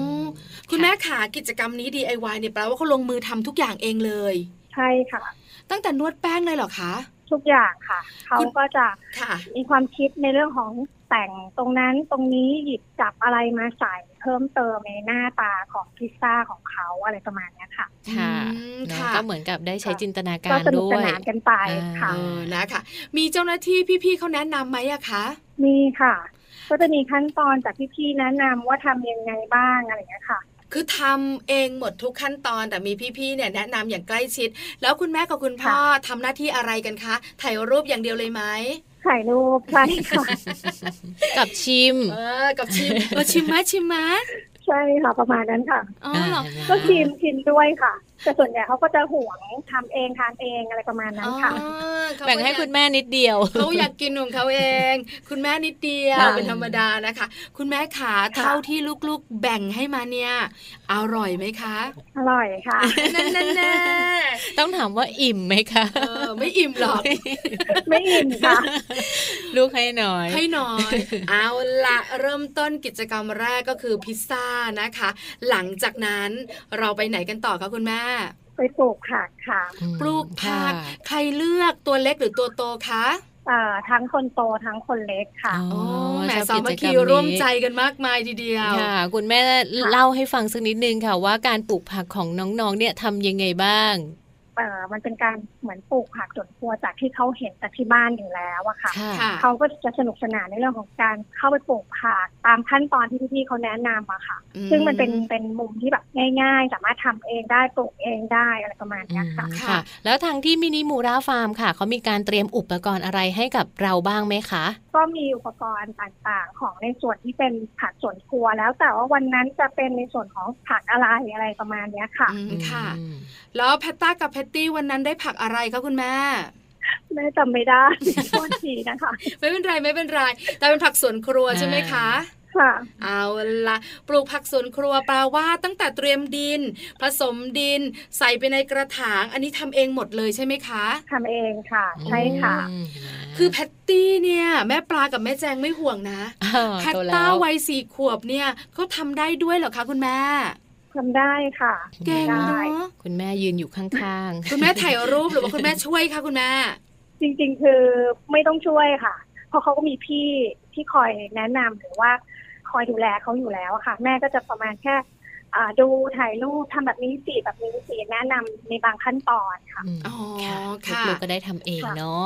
คุณแม่ขากิจกรรมนี้ DIY เนี่ยแปลว่าเขาลงมือทำทุกอย่างเองเลย ใช่ค่ะ ตั้งแต่นวดแป้งเลยเหรอคะ ทุกอย่างค่ะ เขาคุณก็จะค่ะมีความคิดในเรื่องของแต่งตรงนั้นตรงนี้หยิบจับอะไรมาใส่เพิ่มเติมในหน้าตาของพิซซ่าของเขาอะไรประมาณเนี้ยค่ะค่ะอืมเนอะค่ะ ก็เหมือนกับได้ใช้ค่ะจินตนาก็การสนุกด้สวยนานกันไปค่ะอ่าเออนะคะ มีเจ้าหน้าที่พี่ๆเขาแนะนำไหมอะคะ มีค่ะ ก็จะมีขั้นตอนจากพี่ๆแนะนำว่าทำยังไงบ้างอะไรอย่างเงี้ยค่ะ คือทำเองหมดทุกขั้นตอนแต่มีพี่ๆเนี่ยแนะนำอย่างใกล้ชิด แล้วคุณแม่กับคุณพ่อทำหน้าที่อะไรกันคะ ถ่ายรูปอย่างเดียวเลยไหมถ่ายรูปใช่ค่ะกับชิม เออ กับชิมเออชิมไหมชิมไหมใช่ค่ะประมาณนั้นค่ะอ๋อเหรอเห็นไหมก็ชิมชิมด้วยค่ะ แต่ส่วนใหญ่เขาก็จะหวงทำเองทานเองอะไรประมาณนั้นค่ะอ๋อเขาแบ่งให้คุณแม่นิดเดียวเขาอยากกินของเขาเอง คุณแม่นิดเดียวค่ะเป็นธรรมดานะคะ คุณแม่ขาเท่าที่ลูกๆแบ่งให้มาเนี่ยอร่อยไหมคะอร่อยค่ะนั่นแน่ต้องถามว่าอิ่มไหมคะๆเออไม่อิ่มหรอกไม่อิ่มค่ะลูกให้น้อย ให้น้อย เอาละเริ่มต้นกิจกรรมแรกก็คือพิซซ่านะคะ หลังจากนั้นเราไปไหนกันต่อคะคุณแม่ไปปลูกผักค่ะอืมปลูกผักค่ะใครเลือกตัวเล็กหรือตัวโตคะเอ่อทั้งคนโตทั้งคนเล็กค่ะอ๋อโอ้แหมชอบสามัคกิจคีกรรร่วมนี้ใจกันมากมายทีเดียวค่ะ คุณแม่เล่าให้ฟังสักนิดนึงค่ะ ว่าการปลูกผักของน้องๆเนี่ยทำยังไงบ้างเอ่อ มันเป็นการเหมือนปลูกผักสวนครัวจากที่เขาเห็นจากที่บ้านอยู่แล้วอะค่ะค่ะค่ะเขาก็จะสนุกสนานในเรื่องของการเข้าไปปลูกผักตามขั้นตอนที่พี่ๆเขาแนะนำอะค่ะอืมซึ่งมันเป็นเป็นมุมที่แบบง่าย ๆ สามารถทำเองได้ปลูกเองได้อะไรประมาณอืเนี้ยมค่ะค่ะ แล้วทางที่มินิมูราฟาร์มค่ะเขามีการเตรียมอุปกรณ์อะไรให้กับเราบ้างไหมคะ ก็มีอุปกรณ์ต่างๆ ของในส่วนที่เป็นผักสวนครัว แล้วแต่ว่าวันนั้นจะเป็นในส่วนของผักอะไรอะไรประมาณเนี้ยค่ะอืมค่ะอืมแล้วแพตต้ากับแพตตี้วันนั้นได้ผักอะไรคะคุณแม่แม่จำไม่ได้โทษทีนะคะ ไม่เป็นไรไม่เป็นไรแต่เป็นผักสวนครัวใช่ไหมคะค่ะเอาละปลูกผักสวนครัวแปลว่าตั้งแต่เตรียมดิน ผสมดิน ใส่ไปในกระถาง อันนี้ทำเองหมดเลยใช่ไหมคะทำเองค่ะ ใช่ค่ะอืมคือแพตตี้เนี่ย แม่ปลากับแม่แจงไม่ห่วงนะอ้าวแพตโตต้าแล้ววัยสี่ขวบเนี่ยเขาทำได้ด้วยเหรอคะคุณแม่ ทำได้ค่ะ เก่งได้เนาะคุณแม่ยืนอยู่ข้างๆ คุณแม่ถ่ายรูปหรือว่าคุณแม่ช่วยคะคุณแม่ จริง ๆ คือไม่ต้องช่วยค่ะ เพราะเขาก็มีพี่ที่คอยแนะนำหรือว่าคอยดูแลเขาอยู่แล้วอะค่ะ แม่ก็จะประมาณแค่อ่า ดูถ่ายรูปทำแบบนี้สิแบบนี้สิแนะนำในบางขั้นตอนค่ะอืมอ๋อค่ะค่ะลูกๆก็ได้ทำเองเนาะ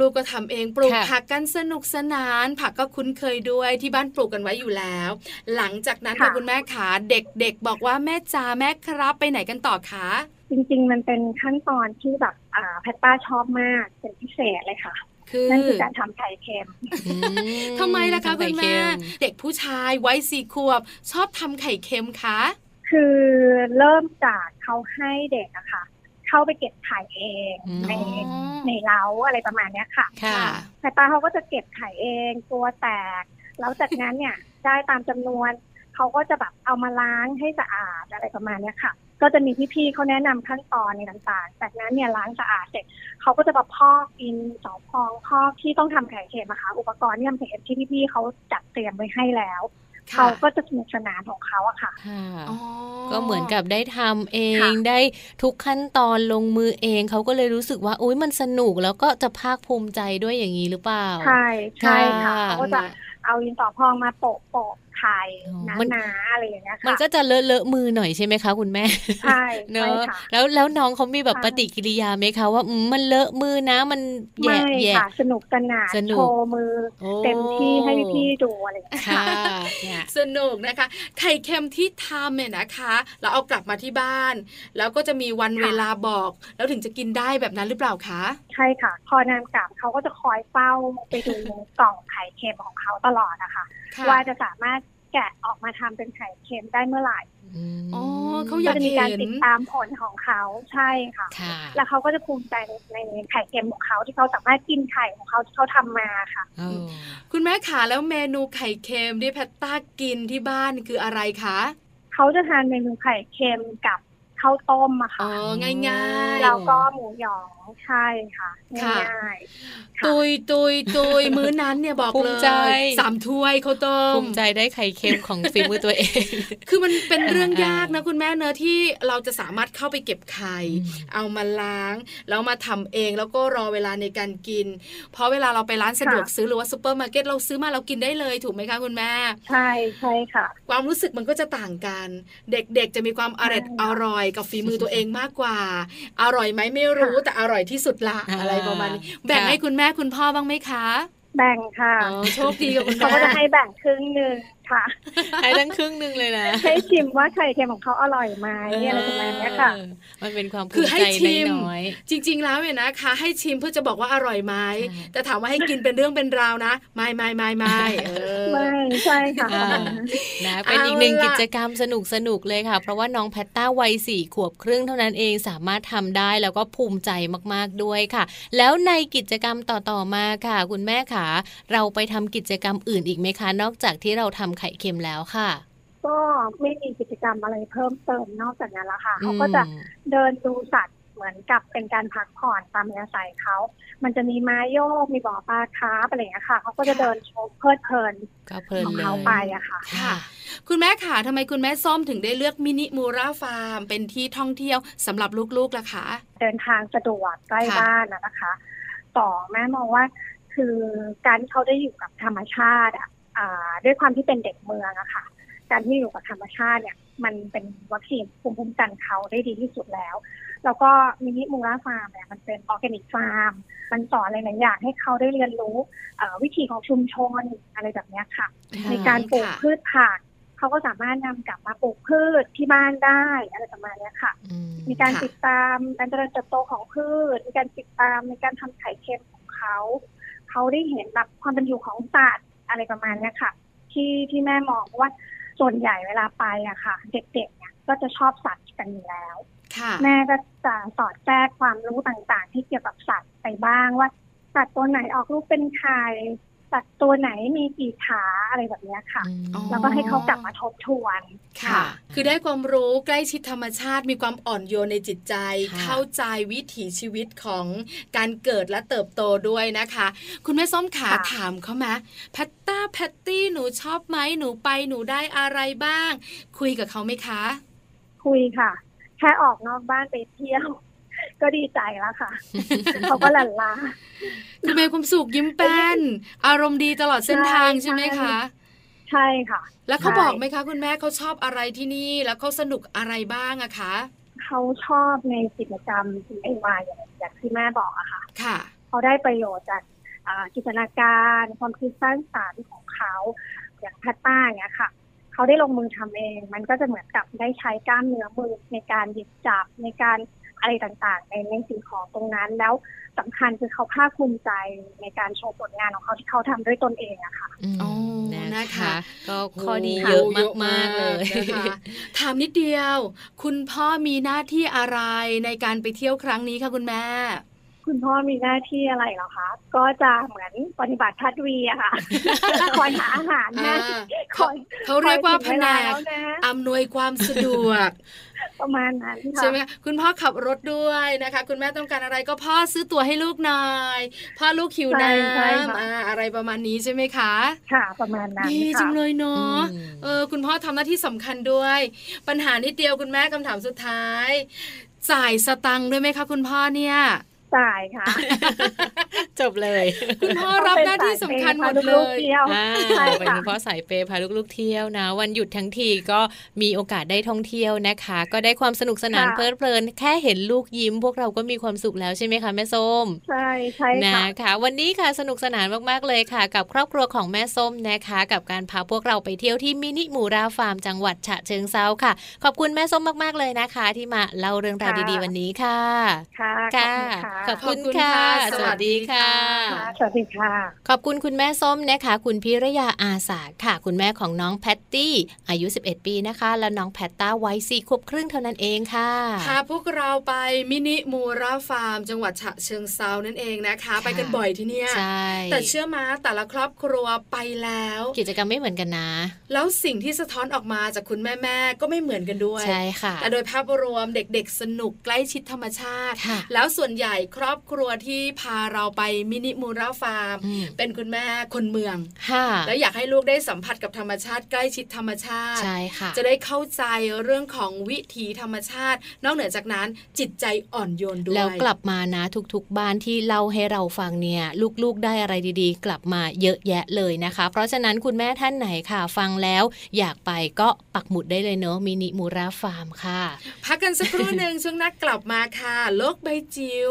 ลูกๆก็ทำเองปลูกค่ะผักกันสนุกสนาน ผักก็คุ้นเคยด้วยที่บ้านปลูกกันไว้อยู่แล้ว หลังจากนั้นค่ะค่ะคุณแม่ขาเด็กๆ บอกว่าแม่จ๋าแม่ครับไปไหนกันต่อคะจริงๆ มันเป็นขั้นตอนที่แบบอ่าแพตต้าชอบมากเป็นพิเศษเลยค่ะ คือนั่นคือการทำไข่เค็มอืทำไมล่ะคะทำคุไข่ณเแม่เด็กผู้ชายวัยสี่ขวบ ชอบทำไข่เค็มคะคือเริ่มจากเขาให้เด็กอะค่ะเข้าไปเก็บไข่เองอืมในในเล้าอะไรประมาณเนี้ยค่ะค่ะแพตต้าเขาก็จะเก็บไข่เองตัวแตก แล้วจากนั้นเนี่ยได้ตามจำนวนเขาก็จะแบบเอามาล้างให้สะอาดอะไรประมาณเนี้ยค่ะ ก็จะมีพี่ๆเขาแนะนำขั้นตอนในต่างๆ จากนั้นเนี่ยล้างสะอาดเสร็จเขาก็จะมาพอกอินเสาพองพอกที่ต้องทำไข่เค็มนะคะอุปกรณ์ที่ทำไข่เค็มที่พี่ๆเขาจัดเตรียมไว้ให้แล้วค่ะเขาก็จะสนุกสนานของเขาอะค่ะค่ะอ๋อก็เหมือนกับได้ทำเองค่ะได้ทุกขั้นตอนลงมือเองเขาก็เลยรู้สึกว่าอุ้ยมันสนุกแล้วก็จะภาคภูมิใจด้วยอย่างนี้หรือเปล่า ใช่ใช่ค่ะค่ะเขาก็จะเอาอินสอพองมาโปะโปะ ไข่อ๋อหมันนาๆอะไรอย่างเงี้ยค่ะมันก็จะเลอะเลอะมือหน่อยใช่ไหมคะคุณแม่ใช่เนใช่อะค่ะแล้วแล้วน้องเขามีแบบใช่ปฏิกิริยาไหมคะว่าอืมมันเลอะมือนะมันแย่ไม่แย่ค่ะสนุกสนานสนุกโชว์มือโอ้เต็มที่ให้พี่ๆดูอะไรอย่างเงี้ยค่ะเนี่ยสนุกนะคะ ไข่เค็มที่ทำเนี่ยนะคะ เราเอากลับมาที่บ้าน แล้วก็จะมีวันเวลาบอก แล้วถึงจะกินได้แบบนั้นหรือเปล่าคะใช่ค่ะ พอนำกลับเขาก็จะคอยเฝ้าไปดูกล่องไข่เค็มของเขาตลอดนะคะค่ะว่าจะสามารถแกะออกมาทำเป็นไข่เค็มได้เมื่อไหร่มอ๋อเขาอก็ยากจะมีเห็การนติดตามผลของเขาใช่ค่ะค่ะแล้วเขาก็จะภูมิใจในในไข่เค็มของเขาที่เขาสามารถกินไข่ของเขาที่เขาทำมาค่ะเออคุณแม่ขาแล้วเมนูไข่เค็มที่แพตต้ากินที่บ้านคืออะไรคะเขาจะทานเมนูไข่เค็มกับ ข้าวต้มอะอ๋ค่ะอง่ายๆ แล้วก็หมูหยองใช่ค่ะค่ะง่ายๆค่ะตุยตุยตุยมื้อนั้นเนี่ยบอกภูเลมิยใจสามถ้วยข้าวต้มภูมิใจได้ไข่เค็มของฝีมือตัวเอง คือมันเป็นเรื่องอ่ายากนะคุณแม่เนอะที่เราจะสามารถเข้าไปเก็บไข่อืมเอามาล้างแล้วมาทำเองแล้วก็รอเวลาในการกิน เพราะเวลาเราไปร้านสะดวกซื้อหรือว่าซูเปอร์มาร์เก็ตเราซื้อมาเรากินได้เลยถูกไหมคะคุณแม่ ใช่ใช่ค่ะ ความรู้สึกมันก็จะต่างกัน เด็กๆจะมีความอร่อยใช่ค่ะอร่อยกับฝีมือตัวเองมากกว่า อร่อยไหมไม่รู้ค่ะแต่อร่อยที่สุดละอ่าอะไรประมาณนี้แบ่งค่ะให้คุณแม่คุณพ่อบ้างไหมคะ แบ่งค่ะอ๋อโชคดีกับคุณเขาแม่ก็จะให้แบ่งครึ่งหนึ่ง ค่ะ ให้ทั้งครึ่งหนึ่งเลยนะ ให้ชิมว่าไข่เค็มของเขาอร่อยไหมอะไรประมาณเนี้ยค่ะเออมันเป็นความภูคือมิให้ใจชิมน้อยจริง ๆ แล้วเนี่ยนะคะ ให้ชิมเพื่อจะบอกว่าอร่อยไหมใช่แต่ถามว่าให้กินเป็นเรื่องเป็นราวนะ ไม่ไม่ไม่ไม่เออไม่ใช่ค่ะอ่านะเป็นอีกหนึ่งกิจกรรมสนุกสนุกๆเลยค่ะ เพราะว่าน้องแพตต้าวัยสี่ขวบครึ่งเท่านั้นเองสามารถทำได้แล้วก็ภูมิใจมากๆด้วยค่ะ แล้วในกิจกรรมต่อๆมาค่ะ คุณแม่ขาเราไปทำกิจกรรมอื่นอีกไหมคะ นอกจากที่เราทำไข่เค็มแล้วค่ะ ก็ไม่มีกิจกรรมอะไรเพิ่มเติมนอกจากนั้นละค่ะเขาก็จะอืมเดินดูสัตว์เหมือนกับเป็นการพักผ่อนตามอัธยาศัยเขา มันจะมีม้าโยก มีบ่อปลาคาร์ฟอะไรอย่างเงี้ยค่ะ เขาก็จะเดินชมเพลิดเพลินก็เพลินของเลยเขาไปอะค่ะ ค่ะ คุณแม่ขาทำไมคุณแม่ส้มถึงได้เลือกมินิมูราฟาร์ม เป็นที่ท่องเที่ยวสำหรับลูกๆล่ะคะ เดินทางสะดวกใกล้ค่ะบ้านนะนะคะต่อแม่มองว่าคือการที่เขาได้อยู่กับธรรมชาติอะอ่า ด้วยความที่เป็นเด็กเมืองอะค่ะ การที่อยู่กับธรรมชาติเนี่ย มันเป็นวัคซีนภูมิคุ้มกันเขาได้ดีที่สุดแล้ว แล้วก็มินิมูราฟาร์มเนี่ยมันเป็น organic farm มันสอนอะไรหลายอย่างให้เขาได้เรียนรู้เอ่อวิถีของชุมชนอะไรแบบเนี้ยค่ะค่ะ ในการปลูกค่ะพืชผักเขาก็สามารถนำกลับมาปลูกพืชที่บ้านได้อะไรประมาณเนี้ยค่ะอืมมีการค่ะติดตามการเจริญเติบโตของพืช มีการติดตามในการทำไข่เค็มของเขา เขาได้เห็นแบบความเป็นอยู่ของสัตว์ อะไรประมาณเนี้ยค่ะ ที่ที่แม่มองว่าส่วนใหญ่เวลาไปอะค่ะ เด็กๆเนี่ยก็จะชอบสัตว์กันอยู่แล้วค่ะแม่ก็จะสอดแทรกความรู้ต่างๆ ที่เกี่ยวกับสัตว์ไปบ้างว่าสัตว์ตัวไหนออกลูกเป็นไข่ สัตว์ตัวไหนมีกี่ขาอะไรแบบเนี้ยค่ะอ๋อแล้วก็ให้เขากลับมาทบทวนค่ะ คือได้ความรู้ใกล้ชิดธรรมชาติมีความอ่อนโยนในจิตใจค่ะเข้าใจวิถีชีวิตของการเกิดและเติบโตด้วยนะคะ คุณแม่ส้มขาค่ะถามเขาไหมแพตต้าแพตตี้หนูชอบไหมหนูไปหนูได้อะไรบ้าง คุยกับเขาไหมคะ คุยค่ะ แค่ออกนอกบ้านไปเที่ยว ก็ดีใจแล้วค่ะเขาก็หลั่นลาคุณเมย์ความสุขยิ้มแป้น อารมณ์ดีตลอดเส้นทางใช่ใช่ไหมคะ ใช่ค่ะ แล้วเขาใช่บอกไหมคะ คุณแม่เขาชอบอะไรที่นี่แล้วเขาสนุกอะไรบ้างอะคะเขาชอบในกิจกรรม DIY อย่างอย่างที่แม่บอกอะค่ะ ค่ะเขาได้ประโยชน์จากอ่าจินตนาการความคิดสร้างสรรค์ของเขาอย่างแพตต้าอย่างเงี้ยค่ะเขาได้ลงมือทำเอง มันก็จะเหมือนกับได้ใช้กล้ามเนื้อมือในการหยิบจับในการ อะไรต่างๆ ในในสิ่งของตรงนั้นแล้วสำคัญคือเขาภาคภูมิใจในการโชว์ผลงานของเขาที่เขาทำด้วยตนเองอะค่ะอืมอ๋อนะนะคะคะ ก็ข้อดีโเยอะมากๆเลยนะคะถามนิดเดียว คุณพ่อมีหน้าที่อะไรในการไปเที่ยวครั้งนี้คะคุณแม่ คุณพ่อมีหน้าที่อะไรเหรอคะ ก็จะเหมือนปฏิบัติพัดวีอะค่ะ คอยหาอาหารให้อ่าคอยเขาเรียกว่าคแผอยถึงนเวกลแล้วนะอำนวยความสะดวก ประมาณนั้นค่ะใช่ไหมคะคุณพ่อขับรถด้วยนะคะ คุณแม่ต้องการอะไรก็พ่อซื้อตั๋วให้ลูกหน่อยพ่อลูกหิวน้ใช่ใช่ค่ะำอ่าอะไรประมาณนี้ใช่ไหมคะ ค่ะ ประมาณนั้นดีค่ะจังเลยเนาะอืมเออคุณพ่อทำหน้าที่สำคัญด้วย ปัญหานิดเดียวคุณแม่คำถามสุดท้ายจ่ายสตังค์ด้วยไหมคะคุณพ่อเนี่ย จ่ายค่ะ จบเลย คุณพ่อรับหน้าที่สำคัญหมดเลลูกยๆเที่ยวอ่าใช่เป็นค่ะคุณพ่อสายเปย์พาลูกๆเที่ยวนะ วันหยุดทั้งทีก็มีโอกาสได้ท่องเที่ยวนะคะ ก็ได้ความสนุกสนานค่ะเพลิดเพลิน แค่เห็นลูกยิ้ม พวกเราก็มีความสุขแล้วใช่ไหมคะแม่ส้มใช่ใช่นะค่ะคะวันนี้ค่ะสนุกสนานมากๆเลยค่ะ กับครอบครัวของแม่ส้มนะคะ กับการพาพวกเราไปเที่ยวที่มินิหมูราฟาร์มจังหวัดฉะเชิงเซาค่ะ ขอบคุณแม่ส้มมากๆเลยนะคะ ที่มาเล่าเรื่องราวค่ะดีๆ วันนี้ค่ะค่ะค่ะขอบคุณค่ะขอบคุณค่ะ สวัสดีค่ะค่ะ สวัสดีค่ะ ขอบคุณคุณแม่ส้มนะคะ คุณพิรยาอาสาค่ะ คุณแม่ของน้องแพตตี้ อายุ 11 ปีนะคะ และน้องแพตต้าวัยสี่ขวบครึ่งเท่านั้นเองค่ะพาพวกเราไปมินิมูราฟาร์ม จังหวัดฉะเชิงเซานั่นเองนะคะ ไปกันบ่อยที่เนี่ยใช่แต่เชื่อมาแต่ละครอบครัวไปแล้ว กิจกรรมไม่เหมือนกันนะ แล้วสิ่งที่สะท้อนออกมาจากคุณแม่ๆก็ไม่เหมือนกันด้วย ใช่ค่ะ แต่โดยภาพรวมเด็กๆ สนุกใกล้ชิดธรรมชาติค่ะแล้วส่วนใหญ่ครอบครัวที่พาเราไปมินิมูราฟาร์มอืมเป็นคุณแม่คนเมืองค่ะแล้วอยากให้ลูกได้สัมผัสกับธรรมชาติใกล้ชิดธรรมชาติใช่ค่ะจะได้เข้าใจเรื่องของวิถีธรรมชาติ นอกเหนือจากนั้นจิตใจอ่อนโยนด้วยแล้วกลับมานะทุกๆบ้านที่เล่าให้เราฟังเนี่ยลูกๆได้อะไรดีๆ กลับมาเยอะแยะเลยนะคะ เพราะฉะนั้นคุณแม่ท่านไหนค่ะ ฟังแล้วอยากไปก็ปักหมุดได้เลยเนอะมินิมูราฟาร์มค่ะ พักกันสักครู่หนึ่งช่วงหน้ากลับมาค่ะ โลกใบจิ๋ว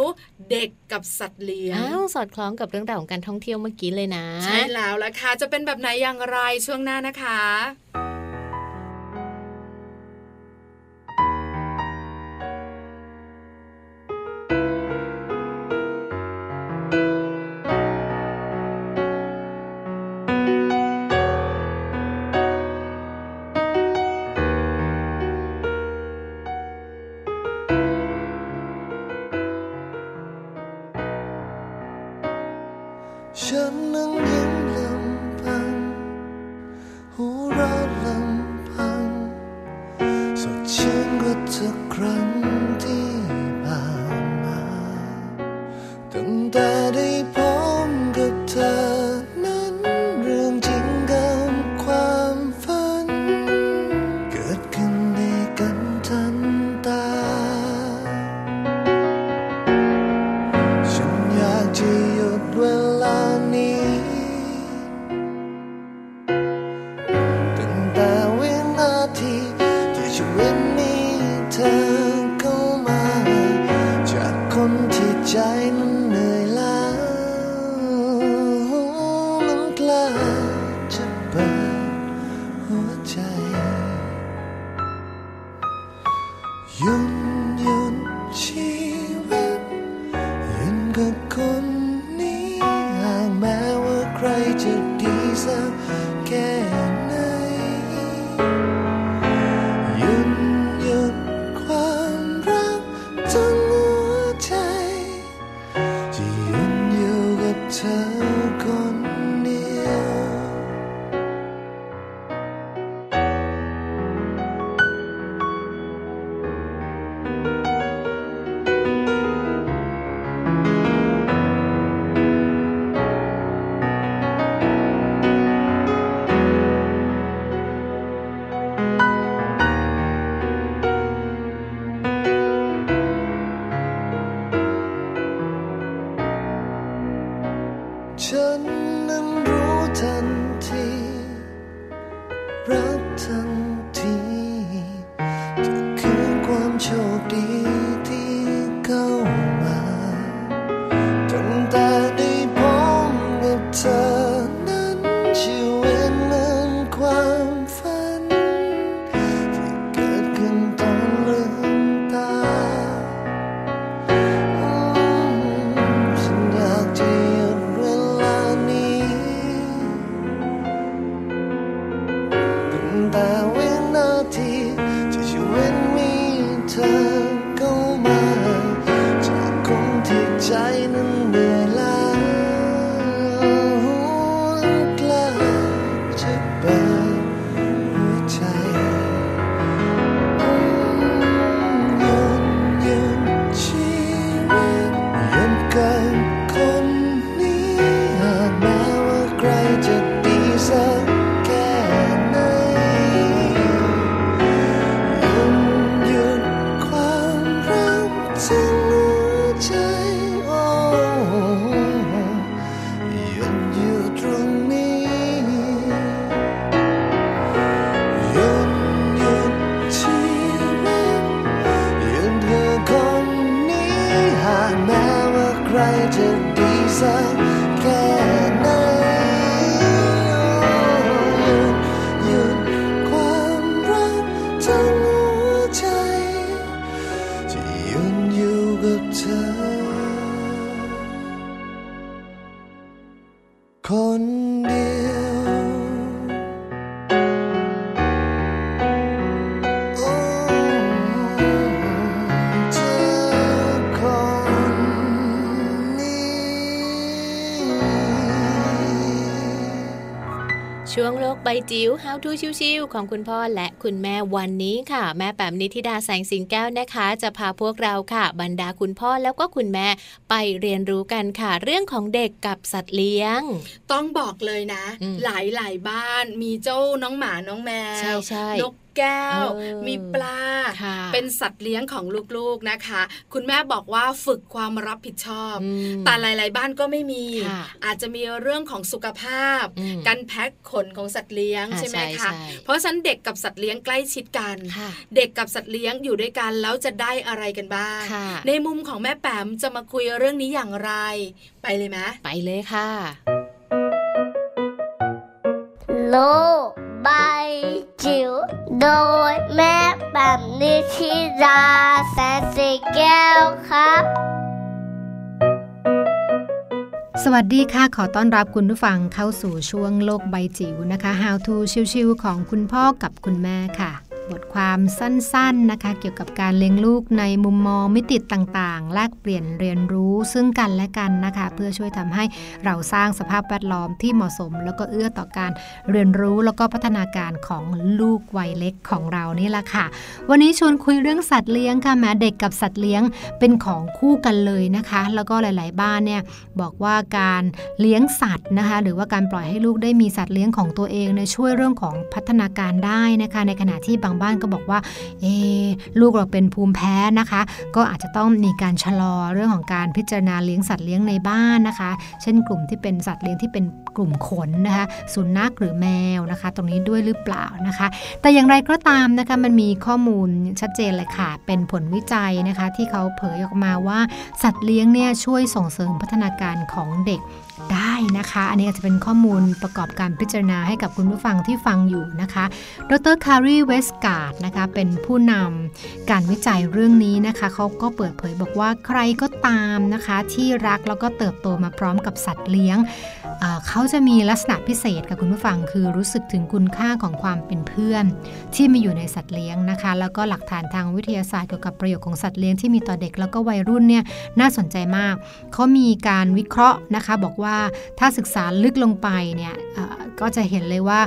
เด็กกับสัตว์เลี้ยงอ้าวสอดคล้องกับเรื่องราวของการท่องเที่ยวเมื่อกี้เลยนะ ใช่แล้วล่ะค่ะ จะเป็นแบบไหนอย่างไรช่วงหน้านะคะ ใบจิ๋ว How to ชิวๆของคุณพ่อและคุณแม่วันนี้ค่ะ แม่แปมนิธิดาแสงสิงแก้วนะคะ จะพาพวกเราค่ะ บรรดาคุณพ่อแล้วก็คุณแม่ไปเรียนรู้กันค่ะ เรื่องของเด็กกับสัตว์เลี้ยง ต้องบอกเลยนะอืมหลายหลายๆบ้านมีเจ้าน้องหมาน้องแมวใช่ใช่นก แก้วเออมีปลาค่ะเป็นสัตว์เลี้ยงของลูกๆนะคะ คุณแม่บอกว่าฝึกความรับผิดชอบอืมแต่หลาย ๆ บ้านก็ไม่มีค่ะอาจจะมีเรื่องของสุขภาพอืมการแพ็คขนของสัตว์เลี้ยงอ่าใช่ไหมใช่คะใช่เพราะฉะนั้นเด็กกับสัตว์เลี้ยงใกล้ชิดกันค่ะเด็กกับสัตว์เลี้ยงอยู่ด้วยกันแล้วจะได้อะไรกันบ้างค่ะในมุมของแม่แปมจะมาคุยเรื่องนี้อย่างไร ไปเลยไหมไปเลยค่ะ โลก ใบจิ๋วโดยแม่แบบนิชิราแสนสีแก้วครับ สวัสดีค่ะ ขอต้อนรับคุณผู้ฟังเข้าสู่ช่วงโลกใบจิ๋วนะคะ How to ชิวๆของคุณพ่อกับคุณแม่ค่ะ บทความสั้นๆนะคะ เกี่ยวกับการเลี้ยงลูกในมุมมองมิติต่างๆ แลกเปลี่ยนเรียนรู้ซึ่งกันและกันนะคะ เพื่อช่วยทำให้เราสร้างสภาพแวดล้อมที่เหมาะสม แล้วก็เอื้อต่อการเรียนรู้แล้วก็พัฒนาการของลูกวัยเล็กของเรานี่แหละค่ะ วันนี้ชวนคุยเรื่องสัตว์เลี้ยงค่ะแม้เด็กกับสัตว์เลี้ยงเป็นของคู่กันเลยนะคะ แล้วก็หลาย ๆ บ้านเนี่ยบอกว่าการเลี้ยงสัตว์นะคะ หรือว่าการปล่อยให้ลูกได้มีสัตว์เลี้ยงของตัวเองเนี่ยช่วยเรื่องของพัฒนาการได้นะคะ ในขณะที่บางบ้านก็บอกว่าเอลูกเราเป็นภูมิแพ้นะคะ ก็อาจจะต้องมีการชะลอเรื่องของการพิจารณาเลี้ยงสัตว์เลี้ยงในบ้านนะคะ เช่นกลุ่มที่เป็นสัตว์เลี้ยงที่เป็นกลุ่มขนนะคะสุนัขหรือแมวนะคะ ตรงนี้ด้วยหรือเปล่านะคะ แต่อย่างไรก็ตามนะคะมันมีข้อมูลชัดเจนเลยค่ะ เป็นผลวิจัยนะคะที่เขาเผยออกมาว่าสัตว์เลี้ยงเนี่ยช่วยส่งเสริมพัฒนาการของเด็ก ได้นะคะ อันนี้อาจจะเป็นข้อมูลประกอบการพิจารณาให้กับคุณผู้ฟังที่ฟังอยู่นะคะ ดร. Carri Westgarth นะคะ เป็นผู้นำการวิจัยเรื่องนี้นะคะ เขาก็เปิดเผยบอกว่าใครก็ตามนะคะ ที่รักแล้วก็เติบโตมาพร้อมกับสัตว์เลี้ยง เขาจะมีลักษณะพิเศษกับคุณผู้ฟังคือรู้สึกถึงคุณค่าของความเป็นเพื่อน ที่มีอยู่ในสัตว์เลี้ยงนะคะ แล้วก็หลักฐานทางวิทยาศาสตร์เกี่ยวกับประโยชน์ของสัตว์เลี้ยงที่มีต่อเด็กแล้วก็วัยรุ่นเนี่ยน่าสนใจมาก เขามีการวิเคราะห์นะคะ บอกว่าถ้าศึกษาลึกลงไปเนี่ยก็จะเห็นเลยว่า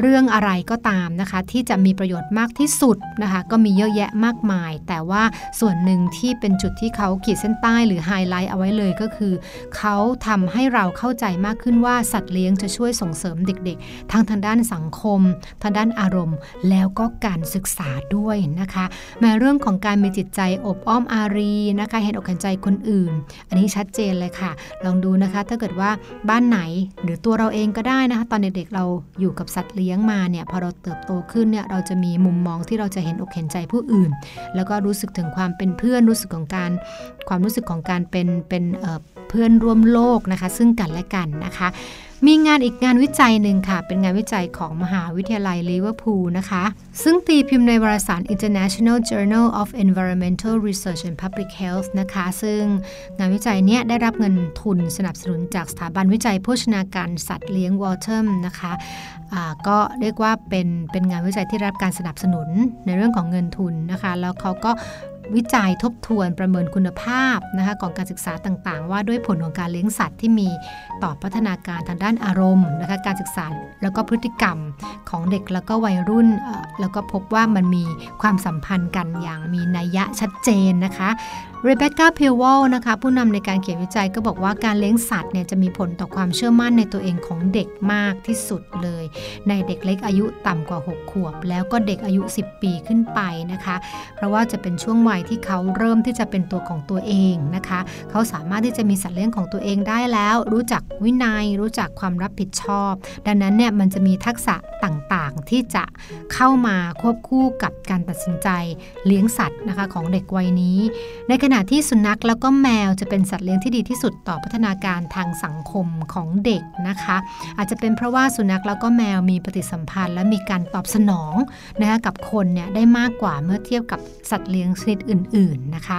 เรื่องอะไรก็ตามนะคะ ที่จะมีประโยชน์มากที่สุดนะคะก็มีเยอะแยะมากมาย แต่ว่าส่วนหนึ่งที่เป็นจุดที่เขาขีดเส้นใต้หรือไฮไลท์เอาไว้เลยก็คือ เขาทำให้เราเข้าใจมากขึ้นว่าสัตว์เลี้ยงจะช่วยส่งเสริมเด็กๆ ทั้งทางด้านสังคม ทางด้านอารมณ์ แล้วก็การศึกษาด้วยนะคะแม้เรื่องของการมีจิตใจอบอ้อมอารีนะคะเห็นอกเห็นใจคนอื่น อันนี้ชัดเจนเลยค่ะ ลองดูนะคะ ถ้าเกิดว่าบ้านไหนหรือตัวเราเองก็ได้นะคะ ตอนเด็กๆเราอยู่กับสัตว์เลี้ยงมาเนี่ยพอเราเติบโตขึ้นเนี่ยเราจะมีมุมมองที่เราจะเห็นอกเห็นใจผู้อื่น แล้วก็รู้สึกถึงความเป็นเพื่อนรู้สึกของการความรู้สึกของการเป็นเป็นเพื่อนร่วมโลกนะคะ ซึ่งกันและกันนะคะ มีงานอีกงานวิจัยหนึ่งค่ะ เป็นงานวิจัยของมหาวิทยาลัยลิเวอร์พูลนะคะ ซึ่งตีพิมพ์ในวารสาร International Journal of Environmental Research and Public Health นะคะ ซึ่งงานวิจัยนี้ได้รับเงินทุนสนับสนุนจากสถาบันวิจัยโภชนาการสัตว์เลี้ยงวอลเทมนะคะก็เรียกว่าเป็นเป็นงานวิจัยที่รับการสนับสนุนในเรื่องของเงินทุนนะคะ แล้วเขาก็ วิจัยทบทวนประเมินคุณภาพนะคะของการศึกษาต่างๆ ว่าด้วยผลของการเลี้ยงสัตว์ที่มีต่อพัฒนาการทางด้านอารมณ์นะคะการศึกษาแล้วก็พฤติกรรมของเด็กแล้วก็วัยรุ่น แล้วก็พบว่ามันมีความสัมพันธ์กันอย่างมีนัยยะชัดเจนนะคะเรเบคก้าพิววลนะคะผู้นำในการเขียนวิจัยก็บอกว่าการเลี้ยงสัตว์เนี่ยจะมีผลต่อความเชื่อมั่นในตัวเองของเด็กมากที่สุดเลย ในเด็กเล็กอายุต่ำกว่า 6 ขวบ แล้วก็เด็กอายุ 10 ปีขึ้นไปนะคะ เพราะว่าจะเป็นช่วงวัยที่เขาเริ่มที่จะเป็นตัวของตัวเองนะคะ เขาสามารถที่จะมีสัตว์เลี้ยงของตัวเองได้แล้ว รู้จักวินยัย รู้จักความรับผิดชอบ ดังนั้นเนี่ยมันจะมีทักษะต่างๆ ที่จะเข้ามาควบคู่กับการตัดสินใจเลี้ยงสัตว์นะคะของเด็กวัยนี้ในขขณะที่สุนัขแล้วก็แมวจะเป็นสัตว์เลี้ยงที่ดีที่สุดต่อพัฒนาการทางสังคมของเด็กนะคะ อาจจะเป็นเพราะว่าสุนัขแล้วก็แมวมีปฏิสัมพันธ์ และมีการตอบสนองนะคะกับคนเนี่ยได้มากกว่าเมื่อเทียบกับสัตว์เลี้ยงชนิดอื่น ๆนะคะ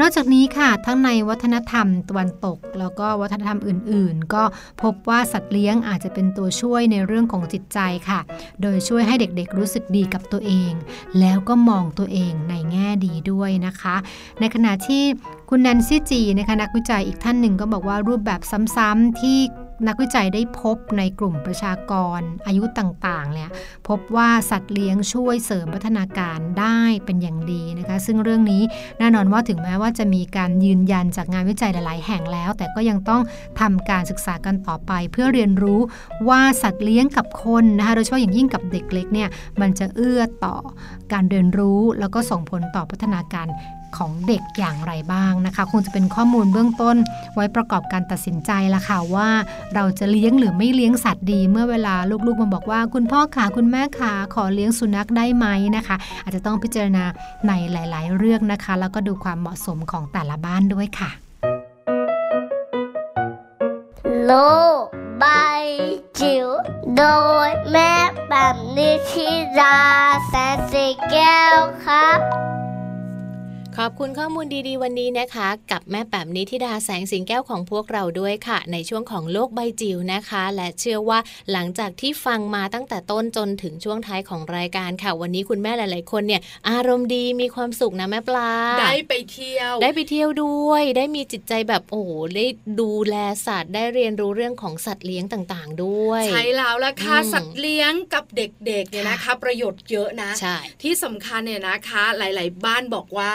นอกจากนี้ค่ะทั้งในวัฒนธรรมตะวันตก แล้วก็วัฒนธรรมอื่น ๆ ก็พบว่าสัตว์เลี้ยงอาจจะเป็นตัวช่วยในเรื่องของจิตใจค่ะ โดยช่วยให้เด็กๆ รู้สึกดีกับตัวเอง แล้วก็มองตัวเองในแง่ดีด้วยนะคะ ในขณะที่คุณแนนซี่จีนะคะนักวิจัยอีกท่านหนึ่งก็บอกว่ารูปแบบซ้ำๆที่นักวิจัยได้พบในกลุ่มประชากรอายุต่างๆเนี่ยพบว่าสัตว์เลี้ยงช่วยเสริมพัฒนาการได้เป็นอย่างดีนะคะซึ่งเรื่องนี้แน่นอนว่าถึงแม้ว่าจะมีการยืนยันจากงานวิจัยหลาย ๆ แห่งแล้ว แต่ก็ยังต้องทำการศึกษากันต่อไป เพื่อเรียนรู้ว่าสัตว์เลี้ยงกับคนนะคะโดยเฉพาะอย่างยิ่งกับเด็กเล็กเนี่ยมันจะเอื้อต่อการเรียนรู้แล้วก็ส่งผลต่อพัฒนาการ ของเด็กอย่างไรบ้างนะคะ คงจะเป็นข้อมูลเบื้องต้น ไว้ประกอบการตัดสินใจละค่ะว่าเราจะเลี้ยงหรือไม่เลี้ยงสัตว์ดี เมื่อเวลาลูกๆมาบอกว่า คุณพ่อขาคุณแม่ขาขอเลี้ยงสุนัขได้ไหมนะคะ อาจจะต้องพิจารณาในหลาย ๆ เรื่องนะคะ แล้วก็ดูความเหมาะสมของแต่ละบ้านด้วยค่ะ โลบายจิ๋วโดยแม่แบบนิชิราแสนสีแก้วครับ ขอบคุณข้อมูลดีๆ วันนี้นะคะ กับแม่แป๋มนิธิดาแสงสิงแก้วของพวกเราด้วยค่ะ ในช่วงของโลกใบจิ๋วนะคะ และเชื่อว่าหลังจากที่ฟังมาตั้งแต่ต้นจนถึงช่วงท้ายของรายการค่ะ วันนี้คุณแม่หลาย ๆ คนเนี่ย อารมณ์ดีมีความสุขนะแม่ปลา ได้ไปเที่ยว ได้ไปเที่ยวด้วย ได้มีจิตใจแบบโอ้โหได้ดูแลสัตว์ได้เรียนรู้เรื่องของสัตว์เลี้ยงต่างๆ ด้วย ใช่แล้วละค่ะสัตว์เลี้ยงกับเด็กๆเนี่ยนะคะ ประโยชน์เยอะนะที่สำคัญเนี่ยนะคะ หลาย ๆ บ้านบอกว่า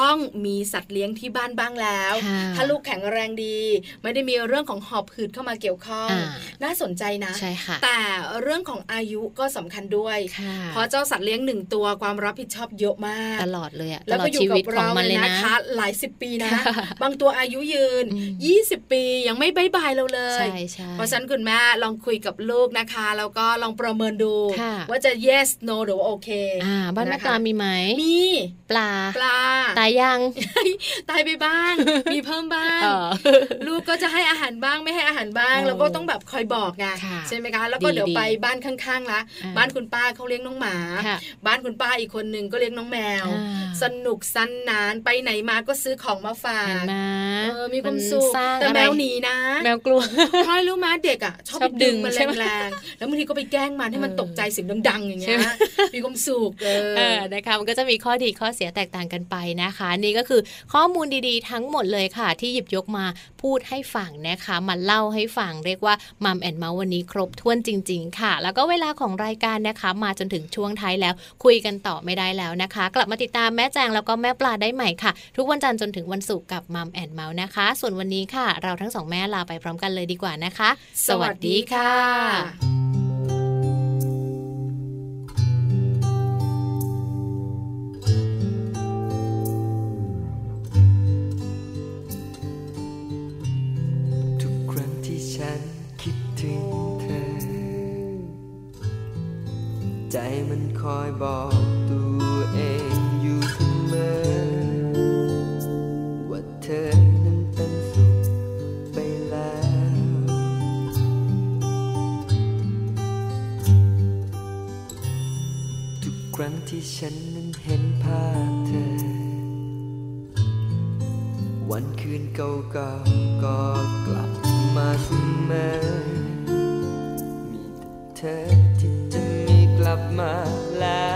ต้องมีสัตว์เลี้ยงที่บ้านบ้างแล้ว ถ้าลูกแข็งแรงดี ไม่ได้มีเรื่องของหอบหืดเข้ามาเกี่ยวข้อง น่าสนใจนะใช่ค่ะแต่เรื่องของอายุก็สำคัญด้วย เพราะเจ้าสัตว์เลี้ยงหนึ่งตัวความรับผิดชอบเยอะมาก ตลอดเลยอะแล้วก็อยู่กับเราเลยนะคะ หลายสิบปีนะ บางตัวอายุยืน 20 ปียังไม่บายบายเราเลย เพราะฉะนั้นคุณแม่ลองคุยกับลูกนะคะ แล้วก็ลองประเมินดู ว่าจะ yes no หรือว่าโอเคบ้านแม่ปลามีไหมมีปลาปลาตาายยัง ตายไปบ้าง มีเพิ่มบ้างเออลูกก็จะให้อาหารบ้างไม่ให้อาหารบ้างเออแล้วก็ต้องแบบคอยบอกไงค่ะใช่ไหมคะ แล้วก็ดีเดี๋ยวดีไปบ้านข้างๆละอ่าบ้านคุณป้าเขาเลี้ยงน้องหมาค่ะบ้านคุณป้าอีกคนนึงก็เลี้ยงน้องแมวอ่าสนุกสนานไปไหนมาก็ซื้อของมาฝาเห็นกไหมเออมีความสุขสร้างแต่อะไรแมวหนีนะ แมวกลัวพลอยรู้ไหมเด็กอะชอบชอบไปดึงดึงมันใช่ไหมแรงๆแล้วบางทีก็ไปแกล้งมันให้มันเออตกใจเสียงดังๆอย่างเงี้ใช่ยไหมมีความสุขเออเออนะคะมันก็จะมีข้อดีข้อเสียแตกต่างกันไปนะคะ นี่ก็คือข้อมูลดีๆ ทั้งหมดเลยค่ะ ที่หยิบยกมาพูดให้ฟังนะคะ มาเล่าให้ฟังเรียกว่ามัมแอนเมาส์วันนี้ครบถ้วนจริง ๆ ค่ะ แล้วก็เวลาของรายการนะคะ มาจนถึงช่วงท้ายแล้ว คุยกันต่อไม่ได้แล้วนะคะ กลับมาติดตามแม่แจงแล้วก็แม่ปลาได้ใหม่ค่ะ ทุกวันจันทร์จนถึงวันศุกร์กับมัมแอนเมาส์นะคะ ส่วนวันนี้ค่ะ เราทั้งสองแม่ลาไปพร้อมกันเลยดีกว่านะคะ สวัสดีค่ะ ใจมันคอยบอกตัวเองอยู่เสมอ ว่าเธอนั้นเป็นสุขไปแล้ว ทุกครั้งที่ฉันนั้นเห็นภาพเธอ วันคืนเก่าๆก็กลับมาเสมอ มีแต่เธอ มีกลั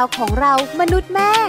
าวของเรามนุษย์แม่